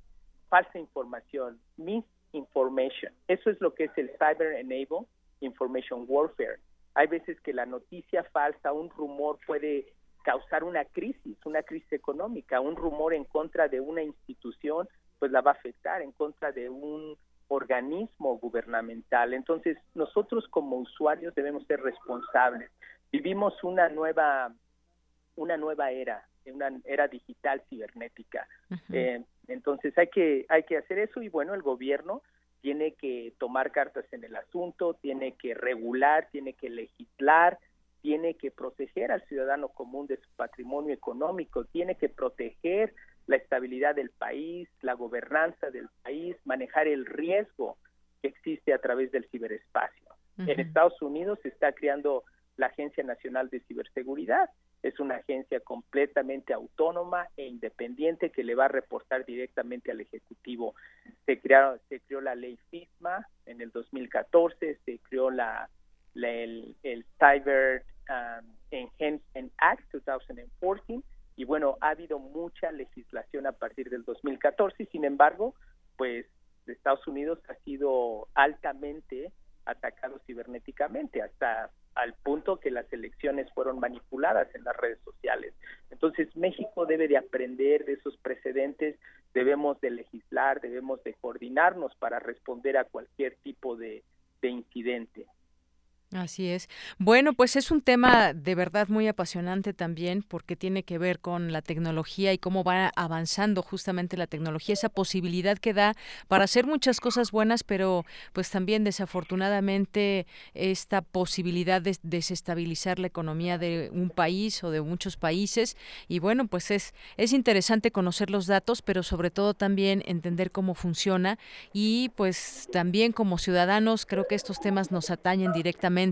falsa información, misinformation. Eso es lo que es el Cyber Enable Information Warfare. Hay veces que la noticia falsa, un rumor puede causar una crisis, una crisis económica, un rumor en contra de una institución, pues la va a afectar, en contra de un organismo gubernamental. Entonces, nosotros como usuarios debemos ser responsables. Vivimos una nueva, una nueva era, una era digital cibernética. Eh, entonces hay que, hay que hacer eso y bueno, el gobierno tiene que tomar cartas en el asunto, tiene que regular, tiene que legislar, tiene que proteger al ciudadano común de su patrimonio económico, tiene que proteger la estabilidad del país, la gobernanza del país, manejar el riesgo que existe a través del ciberespacio. En Estados Unidos se está creando la Agencia Nacional de Ciberseguridad. Es una agencia completamente autónoma e independiente que le va a reportar directamente al Ejecutivo. Se, crearon, se creó la ley FISMA en el 2014, se creó la, el, Cyber um, Enhancement Act 2014 y bueno, ha habido mucha legislación a partir del 2014 y sin embargo, pues Estados Unidos ha sido altamente atacado cibernéticamente hasta al punto que las elecciones fueron manipuladas en las redes sociales. Entonces México debe de aprender de esos precedentes, debemos de legislar, debemos de coordinarnos para responder a cualquier tipo de incidente. Así es. Bueno, pues es un tema de verdad muy apasionante también porque tiene que ver con la tecnología y cómo va avanzando justamente la tecnología, esa posibilidad que da para hacer muchas cosas buenas, pero pues también desafortunadamente esta posibilidad de desestabilizar la economía de un país o de muchos países y bueno, pues es es interesante conocer los datos, pero sobre todo también entender cómo funciona y pues también como ciudadanos creo que estos temas nos atañen directamente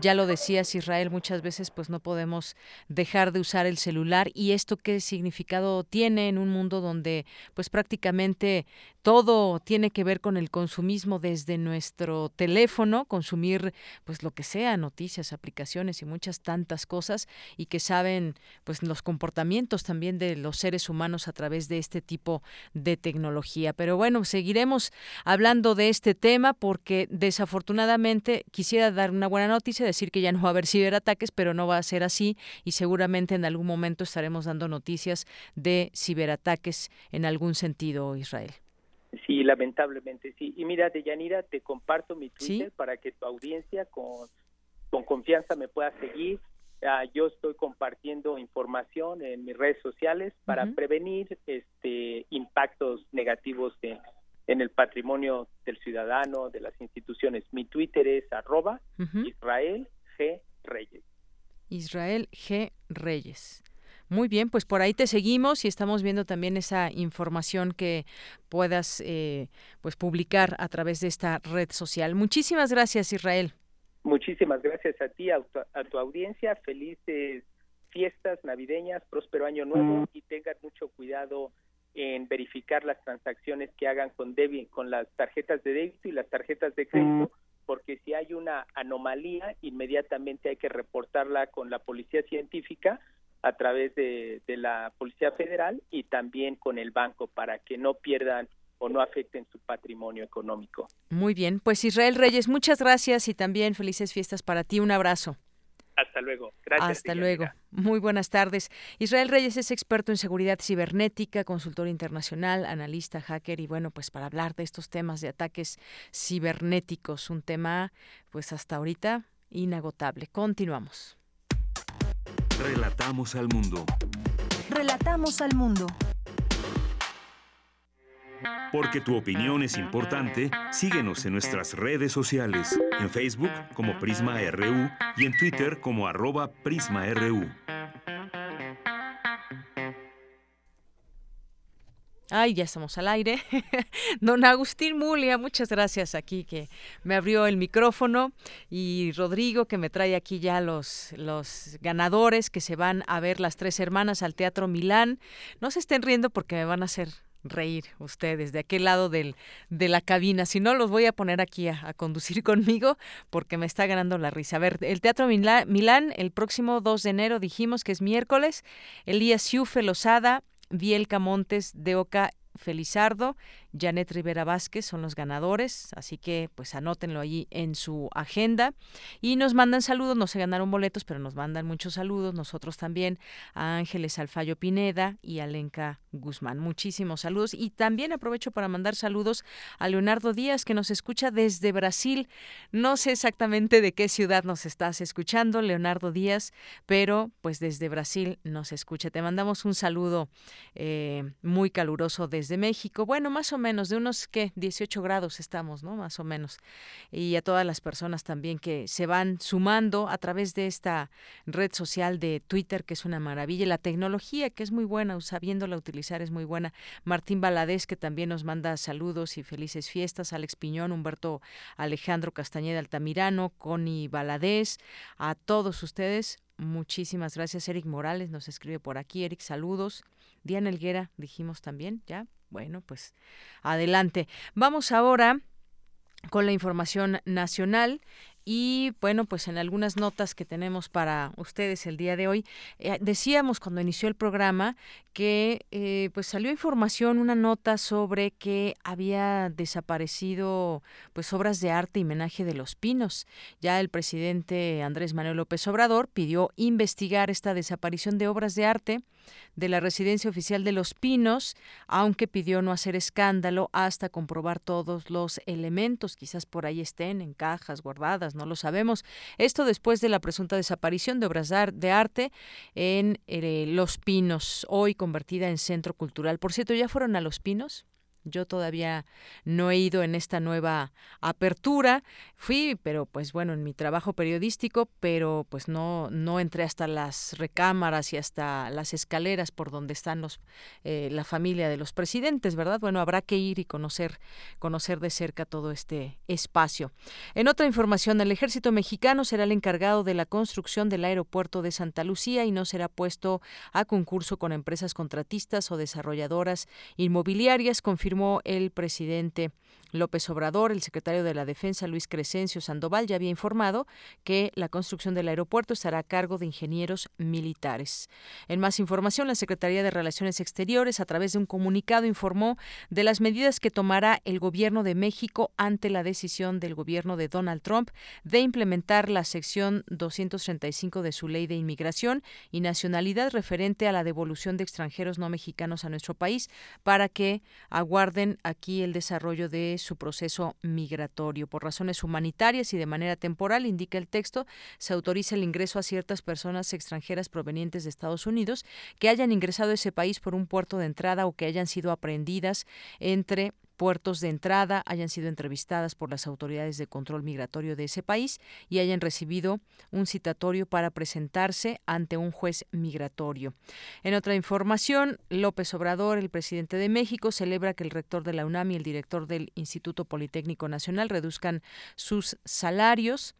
ya lo decías Israel, muchas veces pues no podemos dejar de usar el celular y esto qué significado tiene en un mundo donde pues prácticamente todo tiene que ver con el consumismo desde nuestro teléfono, consumir pues lo que sea, noticias, aplicaciones y muchas tantas cosas y que saben pues los comportamientos también de los seres humanos a través de este tipo de tecnología. Pero bueno, seguiremos hablando de este tema porque desafortunadamente quisiera dar una buena noticia, decir que ya no va a haber ciberataques, pero no va a ser así y seguramente en algún momento estaremos dando noticias de ciberataques en algún sentido, Israel. Sí, lamentablemente sí. Y mira, Deyanira, te comparto mi Twitter para que tu audiencia con, con confianza me pueda seguir. Ah, yo estoy compartiendo información en mis redes sociales para prevenir este impactos negativos en el patrimonio del ciudadano, de las instituciones. Mi Twitter es arroba Israel G. Reyes. Israel G. Reyes. Muy bien, pues por ahí te seguimos y estamos viendo también esa información que puedas eh, pues publicar a través de esta red social. Muchísimas gracias, Israel. Muchísimas gracias a ti, a tu, audiencia. Felices fiestas navideñas, próspero año nuevo y tengan mucho cuidado en verificar las transacciones que hagan con con las tarjetas de débito y las tarjetas de crédito, porque si hay una anomalía, inmediatamente hay que reportarla con la policía científica a través de, la Policía Federal y también con el banco para que no pierdan o no afecten su patrimonio económico. Muy bien, pues Israel Reyes, muchas gracias y también felices fiestas para ti. Un abrazo. Hasta luego. Gracias. Hasta luego. Muy buenas tardes. Israel Reyes es experto en seguridad cibernética, consultor internacional, analista, hacker y bueno, pues para hablar de estos temas de ataques cibernéticos, un tema pues hasta ahorita inagotable. Continuamos. Relatamos al mundo. Relatamos al mundo. Porque tu opinión es importante, síguenos en nuestras redes sociales, en Facebook como Prisma RU y en Twitter como arroba PrismaRU. Ay, ya estamos al aire. Don Agustín Mulia, muchas gracias aquí que me abrió el micrófono y Rodrigo que me trae aquí ya los, los ganadores que se van a ver las tres hermanas al Teatro Milán. No se estén riendo porque me van a hacer reír ustedes de aquel lado del, de la cabina. Si no, los voy a poner aquí a, conducir conmigo porque me está ganando la risa. A ver, el Teatro Milán, el próximo 2 de enero dijimos que es miércoles. Elías Siufe Lozada, Bielca Montes de Oca Felizardo, Janet Rivera Vázquez son los ganadores, así que pues anótenlo allí en su agenda y nos mandan saludos, no se ganaron boletos, pero nos mandan muchos saludos, nosotros también a Ángeles Alfayo Pineda y a Lenka Guzmán. Muchísimos saludos y también aprovecho para mandar saludos a Leonardo Díaz que nos escucha desde Brasil. No sé exactamente de qué ciudad nos estás escuchando, Leonardo Díaz, pero pues desde Brasil nos escucha. Te mandamos un saludo eh, muy caluroso desde México. Bueno, más o menos menos, de unos, ¿qué? 18 grados estamos, ¿no? Más o menos. Y a todas las personas también que se van sumando a través de esta red social de Twitter, que es una maravilla. La tecnología, que es muy buena, sabiéndola utilizar, es muy buena. Martín Baladés, que también nos manda saludos y felices fiestas. Alex Piñón, Humberto Alejandro Castañeda Altamirano, Connie Baladés, a todos ustedes. Muchísimas gracias. Eric Morales nos escribe por aquí. Eric, saludos. Diana Elguera, dijimos también, ¿ya? Bueno, pues adelante. Vamos ahora con la información nacional. Y bueno, pues en algunas notas que tenemos para ustedes el día de hoy, eh, decíamos cuando inició el programa que eh, pues salió información, una nota sobre que había desaparecido pues obras de arte y homenaje de los pinos. Ya el presidente Andrés Manuel López Obrador pidió investigar esta desaparición de obras de arte de la residencia oficial de Los Pinos, aunque pidió no hacer escándalo hasta comprobar todos los elementos, quizás por ahí estén en cajas guardadas, no lo sabemos. Esto después de la presunta desaparición de obras de arte en eh, Los Pinos, hoy convertida en centro cultural. Por cierto, ¿ya fueron a Los Pinos? Yo todavía no he ido en esta nueva apertura. Fui, pero pues bueno, en mi trabajo periodístico, pero pues no no entré hasta las recámaras y hasta las escaleras por donde están los eh, la familia de los presidentes, ¿verdad? Bueno, habrá que ir y conocer conocer de cerca todo este espacio. En otra información, el Ejército Mexicano será el encargado de la construcción del aeropuerto de Santa Lucía y no será puesto a concurso con empresas contratistas o desarrolladoras inmobiliarias, confirmó el presidente López Obrador, el secretario de la Defensa Luis Crescencio Sandoval ya había informado que la construcción del aeropuerto estará a cargo de ingenieros militares. En más información, la Secretaría de Relaciones Exteriores, a través de un comunicado, informó de las medidas que tomará el gobierno de México ante la decisión del gobierno de Donald Trump de implementar la sección 235 de su ley de inmigración y nacionalidad referente a la devolución de extranjeros no mexicanos a nuestro país para que aguarden aquí el desarrollo de su proceso migratorio. Por razones humanitarias y de manera temporal, indica el texto, se autoriza el ingreso a ciertas personas extranjeras provenientes de Estados Unidos que hayan ingresado a ese país por un puerto de entrada o que hayan sido aprehendidas entre puertos de entrada hayan sido entrevistadas por las autoridades de control migratorio de ese país y hayan recibido un citatorio para presentarse ante un juez migratorio. En otra información, López Obrador, el presidente de México, celebra que el rector de la UNAM y el director del Instituto Politécnico Nacional reduzcan sus salarios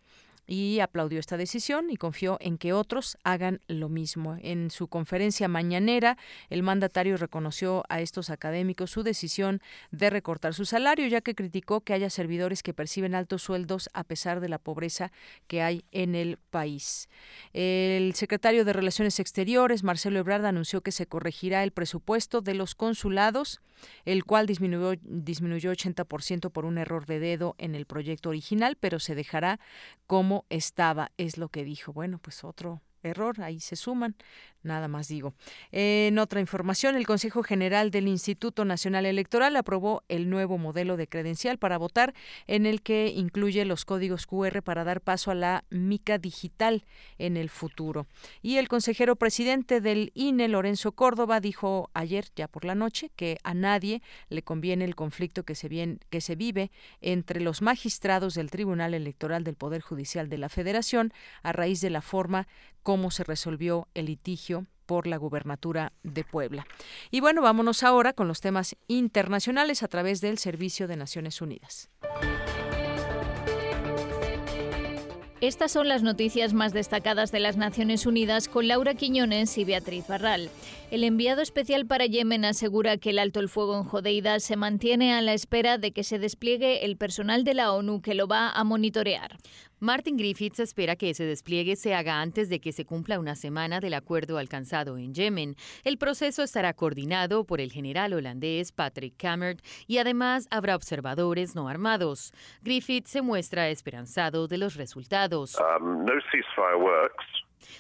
y aplaudió esta decisión y confió en que otros hagan lo mismo. En su conferencia mañanera, el mandatario reconoció a estos académicos su decisión de recortar su salario, ya que criticó que haya servidores que perciben altos sueldos a pesar de la pobreza que hay en el país. El secretario de Relaciones Exteriores, Marcelo Ebrard, anunció que se corregirá el presupuesto de los consulados, el cual disminuyó, disminuyó 80% por un error de dedo en el proyecto original, pero se dejará como estaba, es lo que dijo. Bueno, pues otro error, ahí se suman, nada más digo. En otra información, el Consejo General del Instituto Nacional Electoral aprobó el nuevo modelo de credencial para votar en el que incluye los códigos QR para dar paso a la mica digital en el futuro. Y el consejero presidente del INE, Lorenzo Córdoba, dijo ayer, ya por la noche, que a nadie le conviene el conflicto que se, que se vive entre los magistrados del Tribunal Electoral del Poder Judicial de la Federación a raíz de la forma cómo se resolvió el litigio por la gubernatura de Puebla. Y bueno, vámonos ahora con los temas internacionales a través del Servicio de Naciones Unidas. Estas son las noticias más destacadas de las Naciones Unidas con Laura Quiñones y Beatriz Barral. El enviado especial para Yemen asegura que el alto el fuego en Jodeida se mantiene a la espera de que se despliegue el personal de la ONU que lo va a monitorear. Martin Griffiths espera que ese despliegue se haga antes de que se cumpla una semana del acuerdo alcanzado en Yemen. El proceso estará coordinado por el general holandés Patrick Cammert y además habrá observadores no armados. Griffiths se muestra esperanzado de los resultados. Um,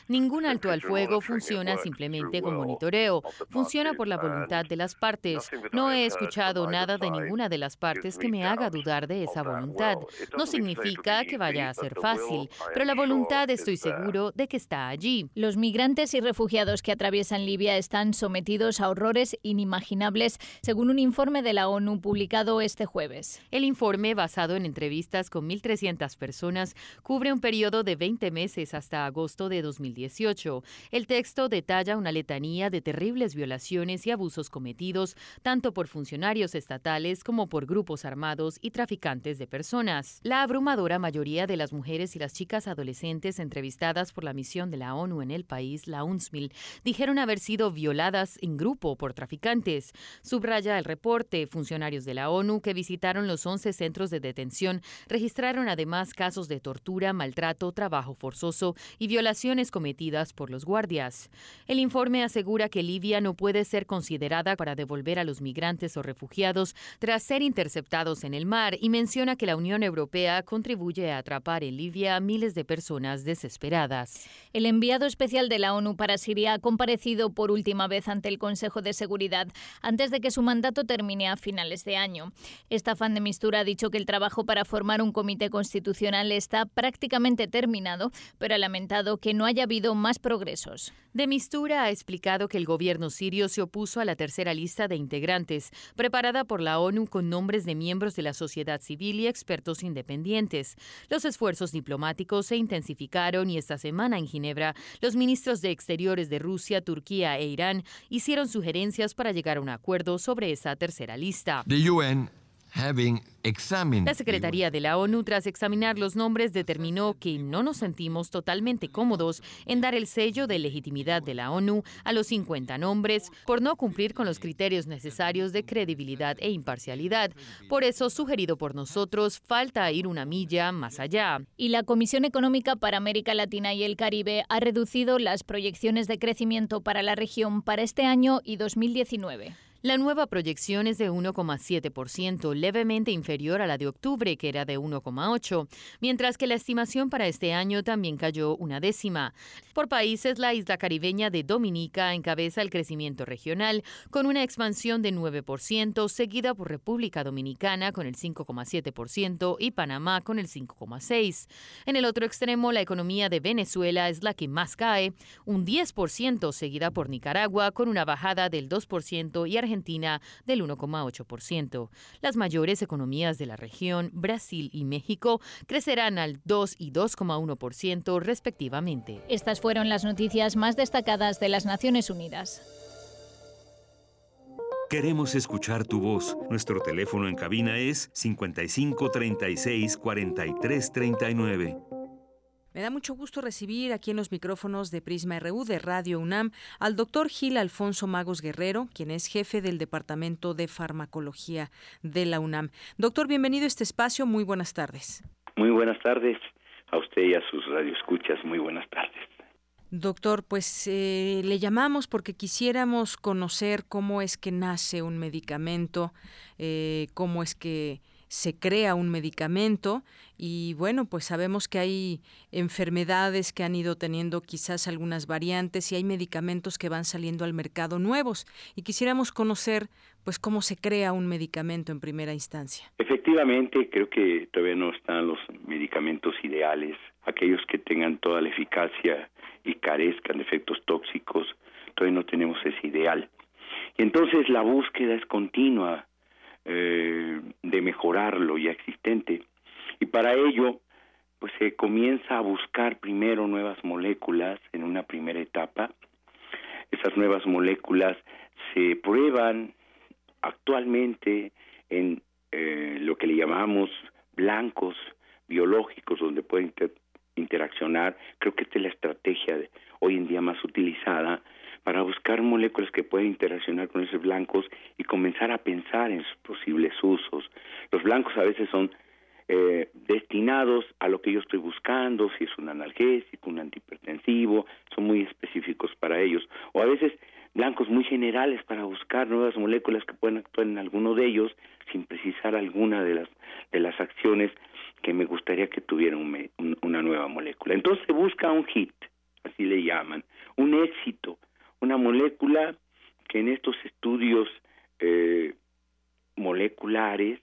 Ningún alto al fuego funciona simplemente con monitoreo, funciona por la voluntad de las partes. No he escuchado nada de ninguna de las partes que me haga dudar de esa voluntad. No significa que vaya a ser fácil, pero la voluntad estoy seguro de que está allí. Los migrantes y refugiados que atraviesan Libia están sometidos a horrores inimaginables, según un informe de la ONU publicado este jueves. El informe, basado en entrevistas con 1.300 personas, cubre un periodo de 20 meses hasta agosto de 2018. El texto detalla una letanía de terribles violaciones y abusos cometidos tanto por funcionarios estatales como por grupos armados y traficantes de personas. La abrumadora mayoría de las mujeres y las chicas adolescentes entrevistadas por la misión de la ONU en el país, la UNSMIL, dijeron haber sido violadas en grupo por traficantes. Subraya el reporte, funcionarios de la ONU que visitaron los 11 centros de detención registraron además casos de tortura, maltrato, trabajo forzoso y violaciones cometidas por los guardias. El informe asegura que Libia no puede ser considerada para devolver a los migrantes o refugiados tras ser interceptados en el mar y menciona que la Unión Europea contribuye a atrapar en Libia a miles de personas desesperadas. El enviado especial de la ONU para Siria ha comparecido por última vez ante el Consejo de Seguridad antes de que su mandato termine a finales de año. Esta fan de Mistura ha dicho que el trabajo para formar un comité constitucional está prácticamente terminado, pero ha lamentado que no haya habido más progresos. De Mistura ha explicado que el gobierno sirio se opuso a la tercera lista de integrantes, preparada por la ONU con nombres de miembros de la sociedad civil y expertos independientes. Los esfuerzos diplomáticos se intensificaron y esta semana en Ginebra, los ministros de Exteriores de Rusia, Turquía e Irán hicieron sugerencias para llegar a un acuerdo sobre esa tercera lista. La Secretaría de la ONU, tras examinar los nombres, determinó que no nos sentimos totalmente cómodos en dar el sello de legitimidad de la ONU a los 50 nombres por no cumplir con los criterios necesarios de credibilidad e imparcialidad. Por eso, sugerido por nosotros, falta ir una milla más allá. Y la Comisión Económica para América Latina y el Caribe ha reducido las proyecciones de crecimiento para la región para este año y 2019. La nueva proyección es de 1,7%, levemente inferior a la de octubre, que era de 1,8%, mientras que la estimación para este año también cayó una décima. Por países, la isla caribeña de Dominica encabeza el crecimiento regional, con una expansión de 9%, seguida por República Dominicana con el 5,7% y Panamá con el 5,6%. En el otro extremo, la economía de Venezuela es la que más cae, un 10%, seguida por Nicaragua con una bajada del 2% y Argentina Argentina del 1,8%. Las mayores economías de la región, Brasil y México, crecerán al 2 y 2,1% respectivamente. Estas fueron las noticias más destacadas de las Naciones Unidas. Queremos escuchar tu voz. Nuestro teléfono en cabina es 55 36 43 39. Me da mucho gusto recibir aquí en los micrófonos de Prisma RU de Radio UNAM al doctor Gil Alfonso Magos Guerrero, quien es jefe del Departamento de Farmacología de la UNAM. Doctor, bienvenido a este espacio. Muy buenas tardes. Muy buenas tardes a usted y a sus radioescuchas. Muy buenas tardes. Doctor, pues eh, le llamamos porque quisiéramos conocer cómo es que nace un medicamento, eh, cómo es que se crea un medicamento y bueno, pues sabemos que hay enfermedades que han ido teniendo quizás algunas variantes y hay medicamentos que van saliendo al mercado nuevos y quisiéramos conocer pues cómo se crea un medicamento en primera instancia. Efectivamente, creo que todavía no están los medicamentos ideales, aquellos que tengan toda la eficacia y carezcan de efectos tóxicos, todavía no tenemos ese ideal. Y entonces la búsqueda es continua eh, de mejorar lo ya existente. Y para ello, pues se comienza a buscar primero nuevas moléculas en una primera etapa. Esas nuevas moléculas se prueban actualmente en eh, lo que le llamamos blancos biológicos donde pueden interaccionar. Creo que esta es la estrategia de, hoy en día más utilizada para buscar moléculas que pueden interaccionar con esos blancos y comenzar a pensar en sus posibles usos. Los blancos a veces son eh, destinados a lo que yo estoy buscando, si es un analgésico, un antihipertensivo, son muy específicos para ellos. O a veces blancos muy generales para buscar nuevas moléculas que pueden actuar en alguno de ellos sin precisar alguna de las, de las acciones que me gustaría que tuviera una nueva molécula. Entonces se busca un hit, así le llaman, un éxito, una molécula que en estos estudios eh, moleculares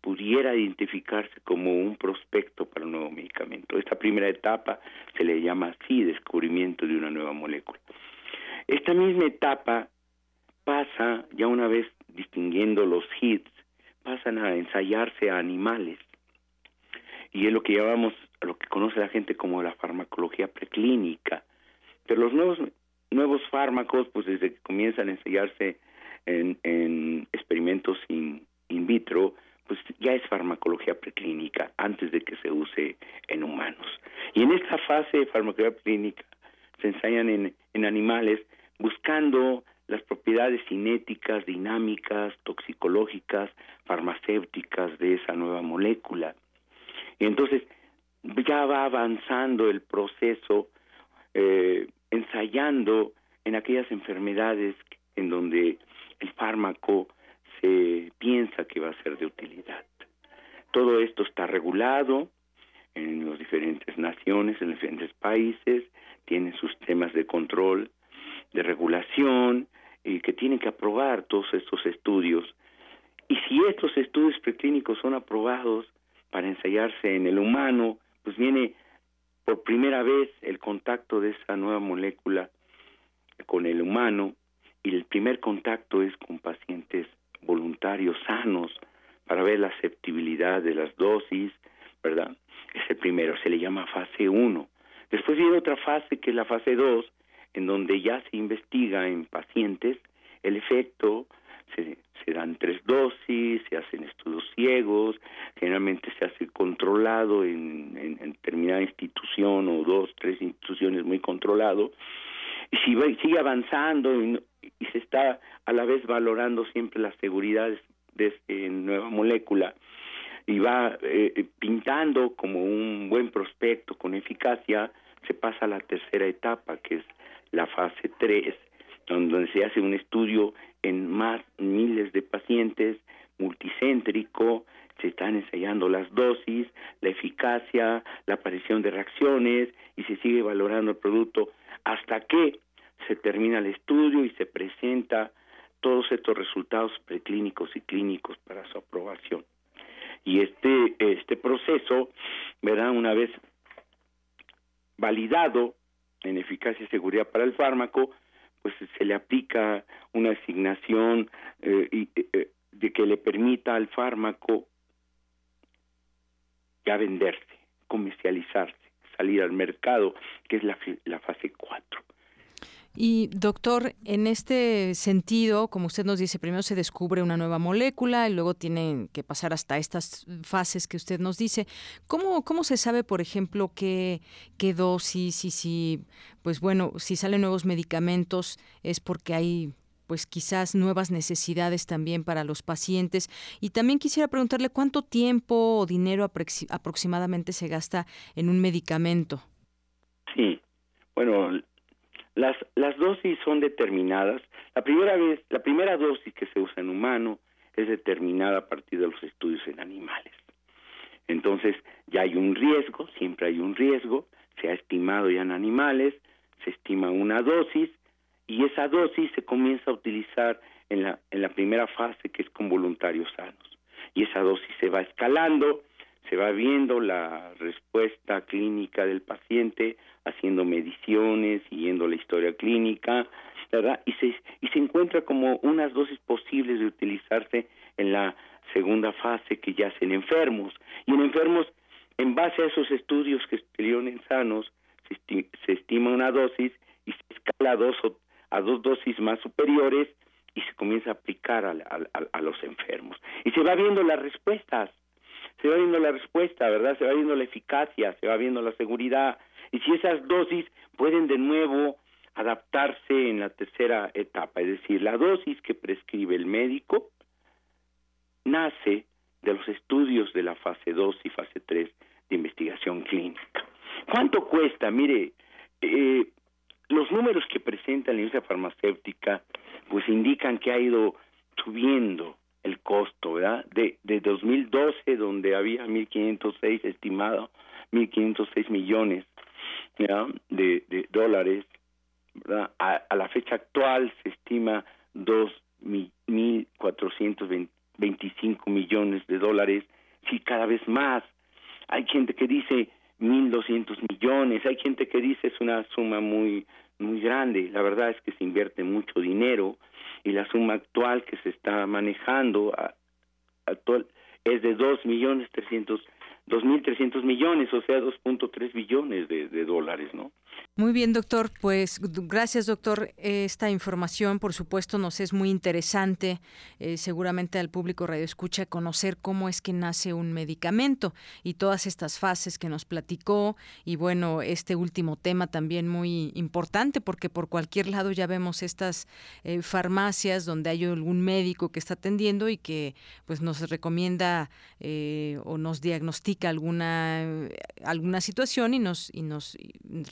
pudiera identificarse como un prospecto para un nuevo medicamento. Esta primera etapa se le llama así descubrimiento de una nueva molécula. Esta misma etapa pasa, ya una vez distinguiendo los hits, pasan a ensayarse a animales. Y es lo que llamamos, lo que conoce la gente como la farmacología preclínica. Pero los nuevos, nuevos fármacos, pues desde que comienzan a ensayarse en, en experimentos in, vitro, pues ya es farmacología preclínica antes de que se use en humanos. Y en esta fase de farmacología preclínica se ensayan en, en animales buscando las propiedades cinéticas, dinámicas, toxicológicas, farmacéuticas de esa nueva molécula. Y entonces ya va avanzando el proceso, eh, ensayando en aquellas enfermedades en donde el fármaco se piensa que va a ser de utilidad. Todo esto está regulado en las diferentes naciones, en los diferentes países, tienen sus temas de control, de regulación, y que tienen que aprobar todos estos estudios. Y si estos estudios preclínicos son aprobados para ensayarse en el humano, pues viene por primera vez el contacto de esa nueva molécula con el humano y el primer contacto es con pacientes voluntarios sanos para ver la aceptabilidad de las dosis, ¿verdad? Es el primero, se le llama fase 1. Después viene otra fase que es la fase 2, en donde ya se investiga en pacientes el efecto, se, se dan tres dosis, se hacen estudios ciegos, generalmente se hace controlado en, en, en determinada institución o dos, tres instituciones muy controlado, y si va, sigue avanzando y, se está a la vez valorando siempre la seguridad de esta nueva molécula y va eh, pintando como un buen prospecto con eficacia, se pasa a la tercera etapa, que es la fase 3, donde se hace un estudio en más miles de pacientes, multicéntrico, se están ensayando las dosis, la eficacia, la aparición de reacciones y se sigue valorando el producto hasta que se termina el estudio y se presenta todos estos resultados preclínicos y clínicos para su aprobación. Y este, este proceso, ¿verdad? Una vez validado en eficacia y seguridad para el fármaco, pues se le aplica una asignación eh, y, eh, de que le permita al fármaco ya venderse, comercializarse, salir al mercado, que es la, la fase 4. Y doctor, en este sentido, como usted nos dice, primero se descubre una nueva molécula y luego tienen que pasar hasta estas fases que usted nos dice. ¿Cómo, cómo se sabe, por ejemplo, qué, dosis y si, pues bueno, si salen nuevos medicamentos es porque hay pues quizás nuevas necesidades también para los pacientes. Y también quisiera preguntarle cuánto tiempo o dinero aproximadamente se gasta en un medicamento. Sí, bueno, las, las dosis son determinadas. La primera vez, la primera dosis que se usa en humano es determinada a partir de los estudios en animales. Entonces, ya hay un riesgo, siempre hay un riesgo, se ha estimado ya en animales, se estima una dosis y esa dosis se comienza a utilizar en la, en la primera fase que es con voluntarios sanos. Y esa dosis se va escalando, se va viendo la respuesta clínica del paciente, haciendo mediciones, siguiendo la historia clínica, ¿verdad? Y se, y se encuentra como unas dosis posibles de utilizarse en la segunda fase que ya en enfermos. Y en enfermos, en base a esos estudios que estuvieron en sanos, se, esti se estima una dosis y se escala a dos, a dos dosis más superiores y se comienza a aplicar a, a, a los enfermos. Y se va viendo las respuestas, se va viendo la respuesta, ¿verdad? Se va viendo la eficacia, se va viendo la seguridad, y si esas dosis pueden de nuevo adaptarse en la tercera etapa, es decir, la dosis que prescribe el médico nace de los estudios de la fase 2 y fase 3 de investigación clínica. ¿Cuánto cuesta? Mire, eh, los números que presenta la industria farmacéutica pues indican que ha ido subiendo el costo, ¿verdad? De, de 2012, donde había 1.506 estimado, 1.506 millones, De, de, dólares. A, la fecha actual se estima 2.425 millones de dólares, sí, cada vez más. Hay gente que dice 1.200 millones, hay gente que dice es una suma muy, muy grande. La verdad es que se invierte mucho dinero y la suma actual que se está manejando actual es de 2 millones 300 2.300 millones, o sea, 2.3 billones de, de, dólares, ¿no? Muy bien, doctor. Pues gracias, doctor. Esta información, por supuesto, nos es muy interesante. Eh, seguramente al público radio escucha conocer cómo es que nace un medicamento y todas estas fases que nos platicó. Y bueno, este último tema también muy importante porque por cualquier lado ya vemos estas eh, farmacias donde hay algún médico que está atendiendo y que pues nos recomienda eh, o nos diagnostica alguna alguna situación y nos y nos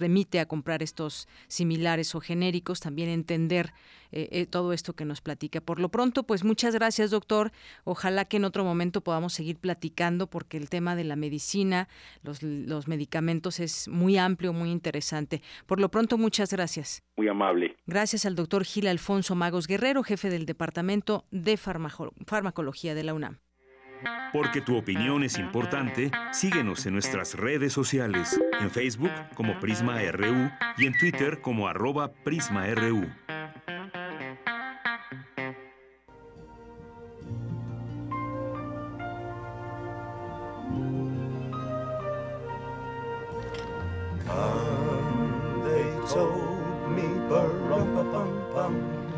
remite a comprar estos similares o genéricos, también entender eh, eh, todo esto que nos platica. Por lo pronto, pues muchas gracias, doctor. Ojalá que en otro momento podamos seguir platicando porque el tema de la medicina, los, los medicamentos es muy amplio, muy interesante. Por lo pronto, muchas gracias. Muy amable. Gracias al doctor Gil Alfonso Magos Guerrero, jefe del Departamento de Farmacología de la UNAM. Porque tu opinión es importante, síguenos en nuestras redes sociales, en Facebook como Prisma RU y en Twitter como arroba PrismaRU.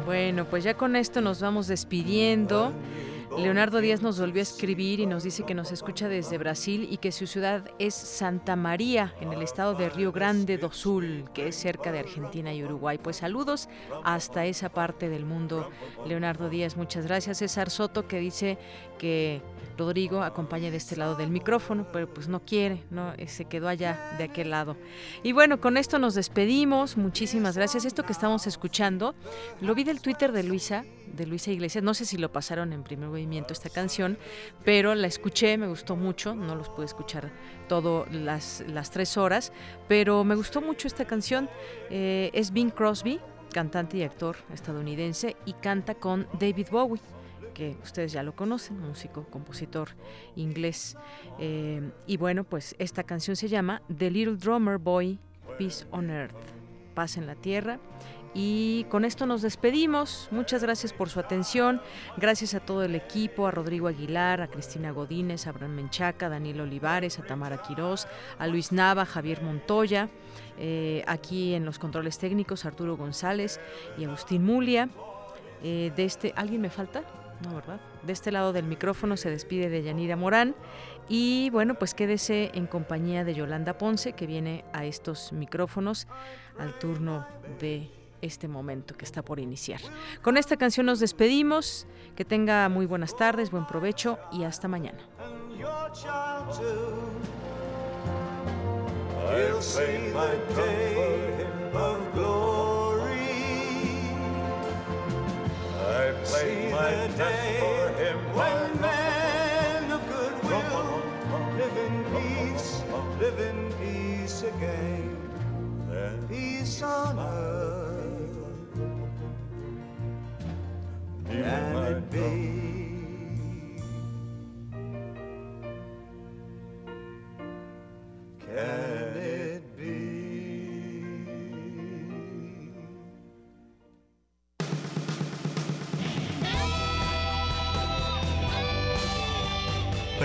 Bueno, pues ya con esto nos vamos despidiendo. Leonardo Díaz nos volvió a escribir y nos dice que nos escucha desde Brasil y que su ciudad es Santa María, en el estado de Río Grande do Sul, que es cerca de Argentina y Uruguay. Pues saludos hasta esa parte del mundo. Leonardo Díaz, muchas gracias. César Soto que dice que Rodrigo acompaña de este lado del micrófono, pero pues no quiere, no eh, se quedó allá de aquel lado. Y bueno, con esto nos despedimos. Muchísimas gracias. Esto que estamos escuchando, lo vi del Twitter de Luisa, de Luisa Iglesias. No sé si lo pasaron en primer movimiento esta canción, pero la escuché, me gustó mucho. No los pude escuchar todo las, las tres horas, pero me gustó mucho esta canción. Eh, es Bing Crosby, cantante y actor estadounidense, y canta con David Bowie que ustedes ya lo conocen, músico, compositor inglés. Eh, y bueno, pues esta canción se llama The Little Drummer Boy, Peace on Earth, paz en la tierra. Y con esto nos despedimos. Muchas gracias por su atención. Gracias a todo el equipo, a Rodrigo Aguilar, a Cristina Godínez, a Abraham Menchaca, a Daniel Olivares, a Tamara Quirós, a Luis Nava, Javier Montoya, eh, aquí en los controles técnicos, Arturo González y Agustín Mulia. Eh, de este, ¿Alguien me falta? No. De este lado del micrófono se despide de Yanira Morán y bueno, pues quédese en compañía de Yolanda Ponce que viene a estos micrófonos al turno de este momento que está por iniciar. Con esta canción nos despedimos, que tenga muy buenas tardes, buen provecho y hasta mañana. I played my death for him. When men of goodwill live in peace, live in peace again. Then peace on earth. Can it be? Can it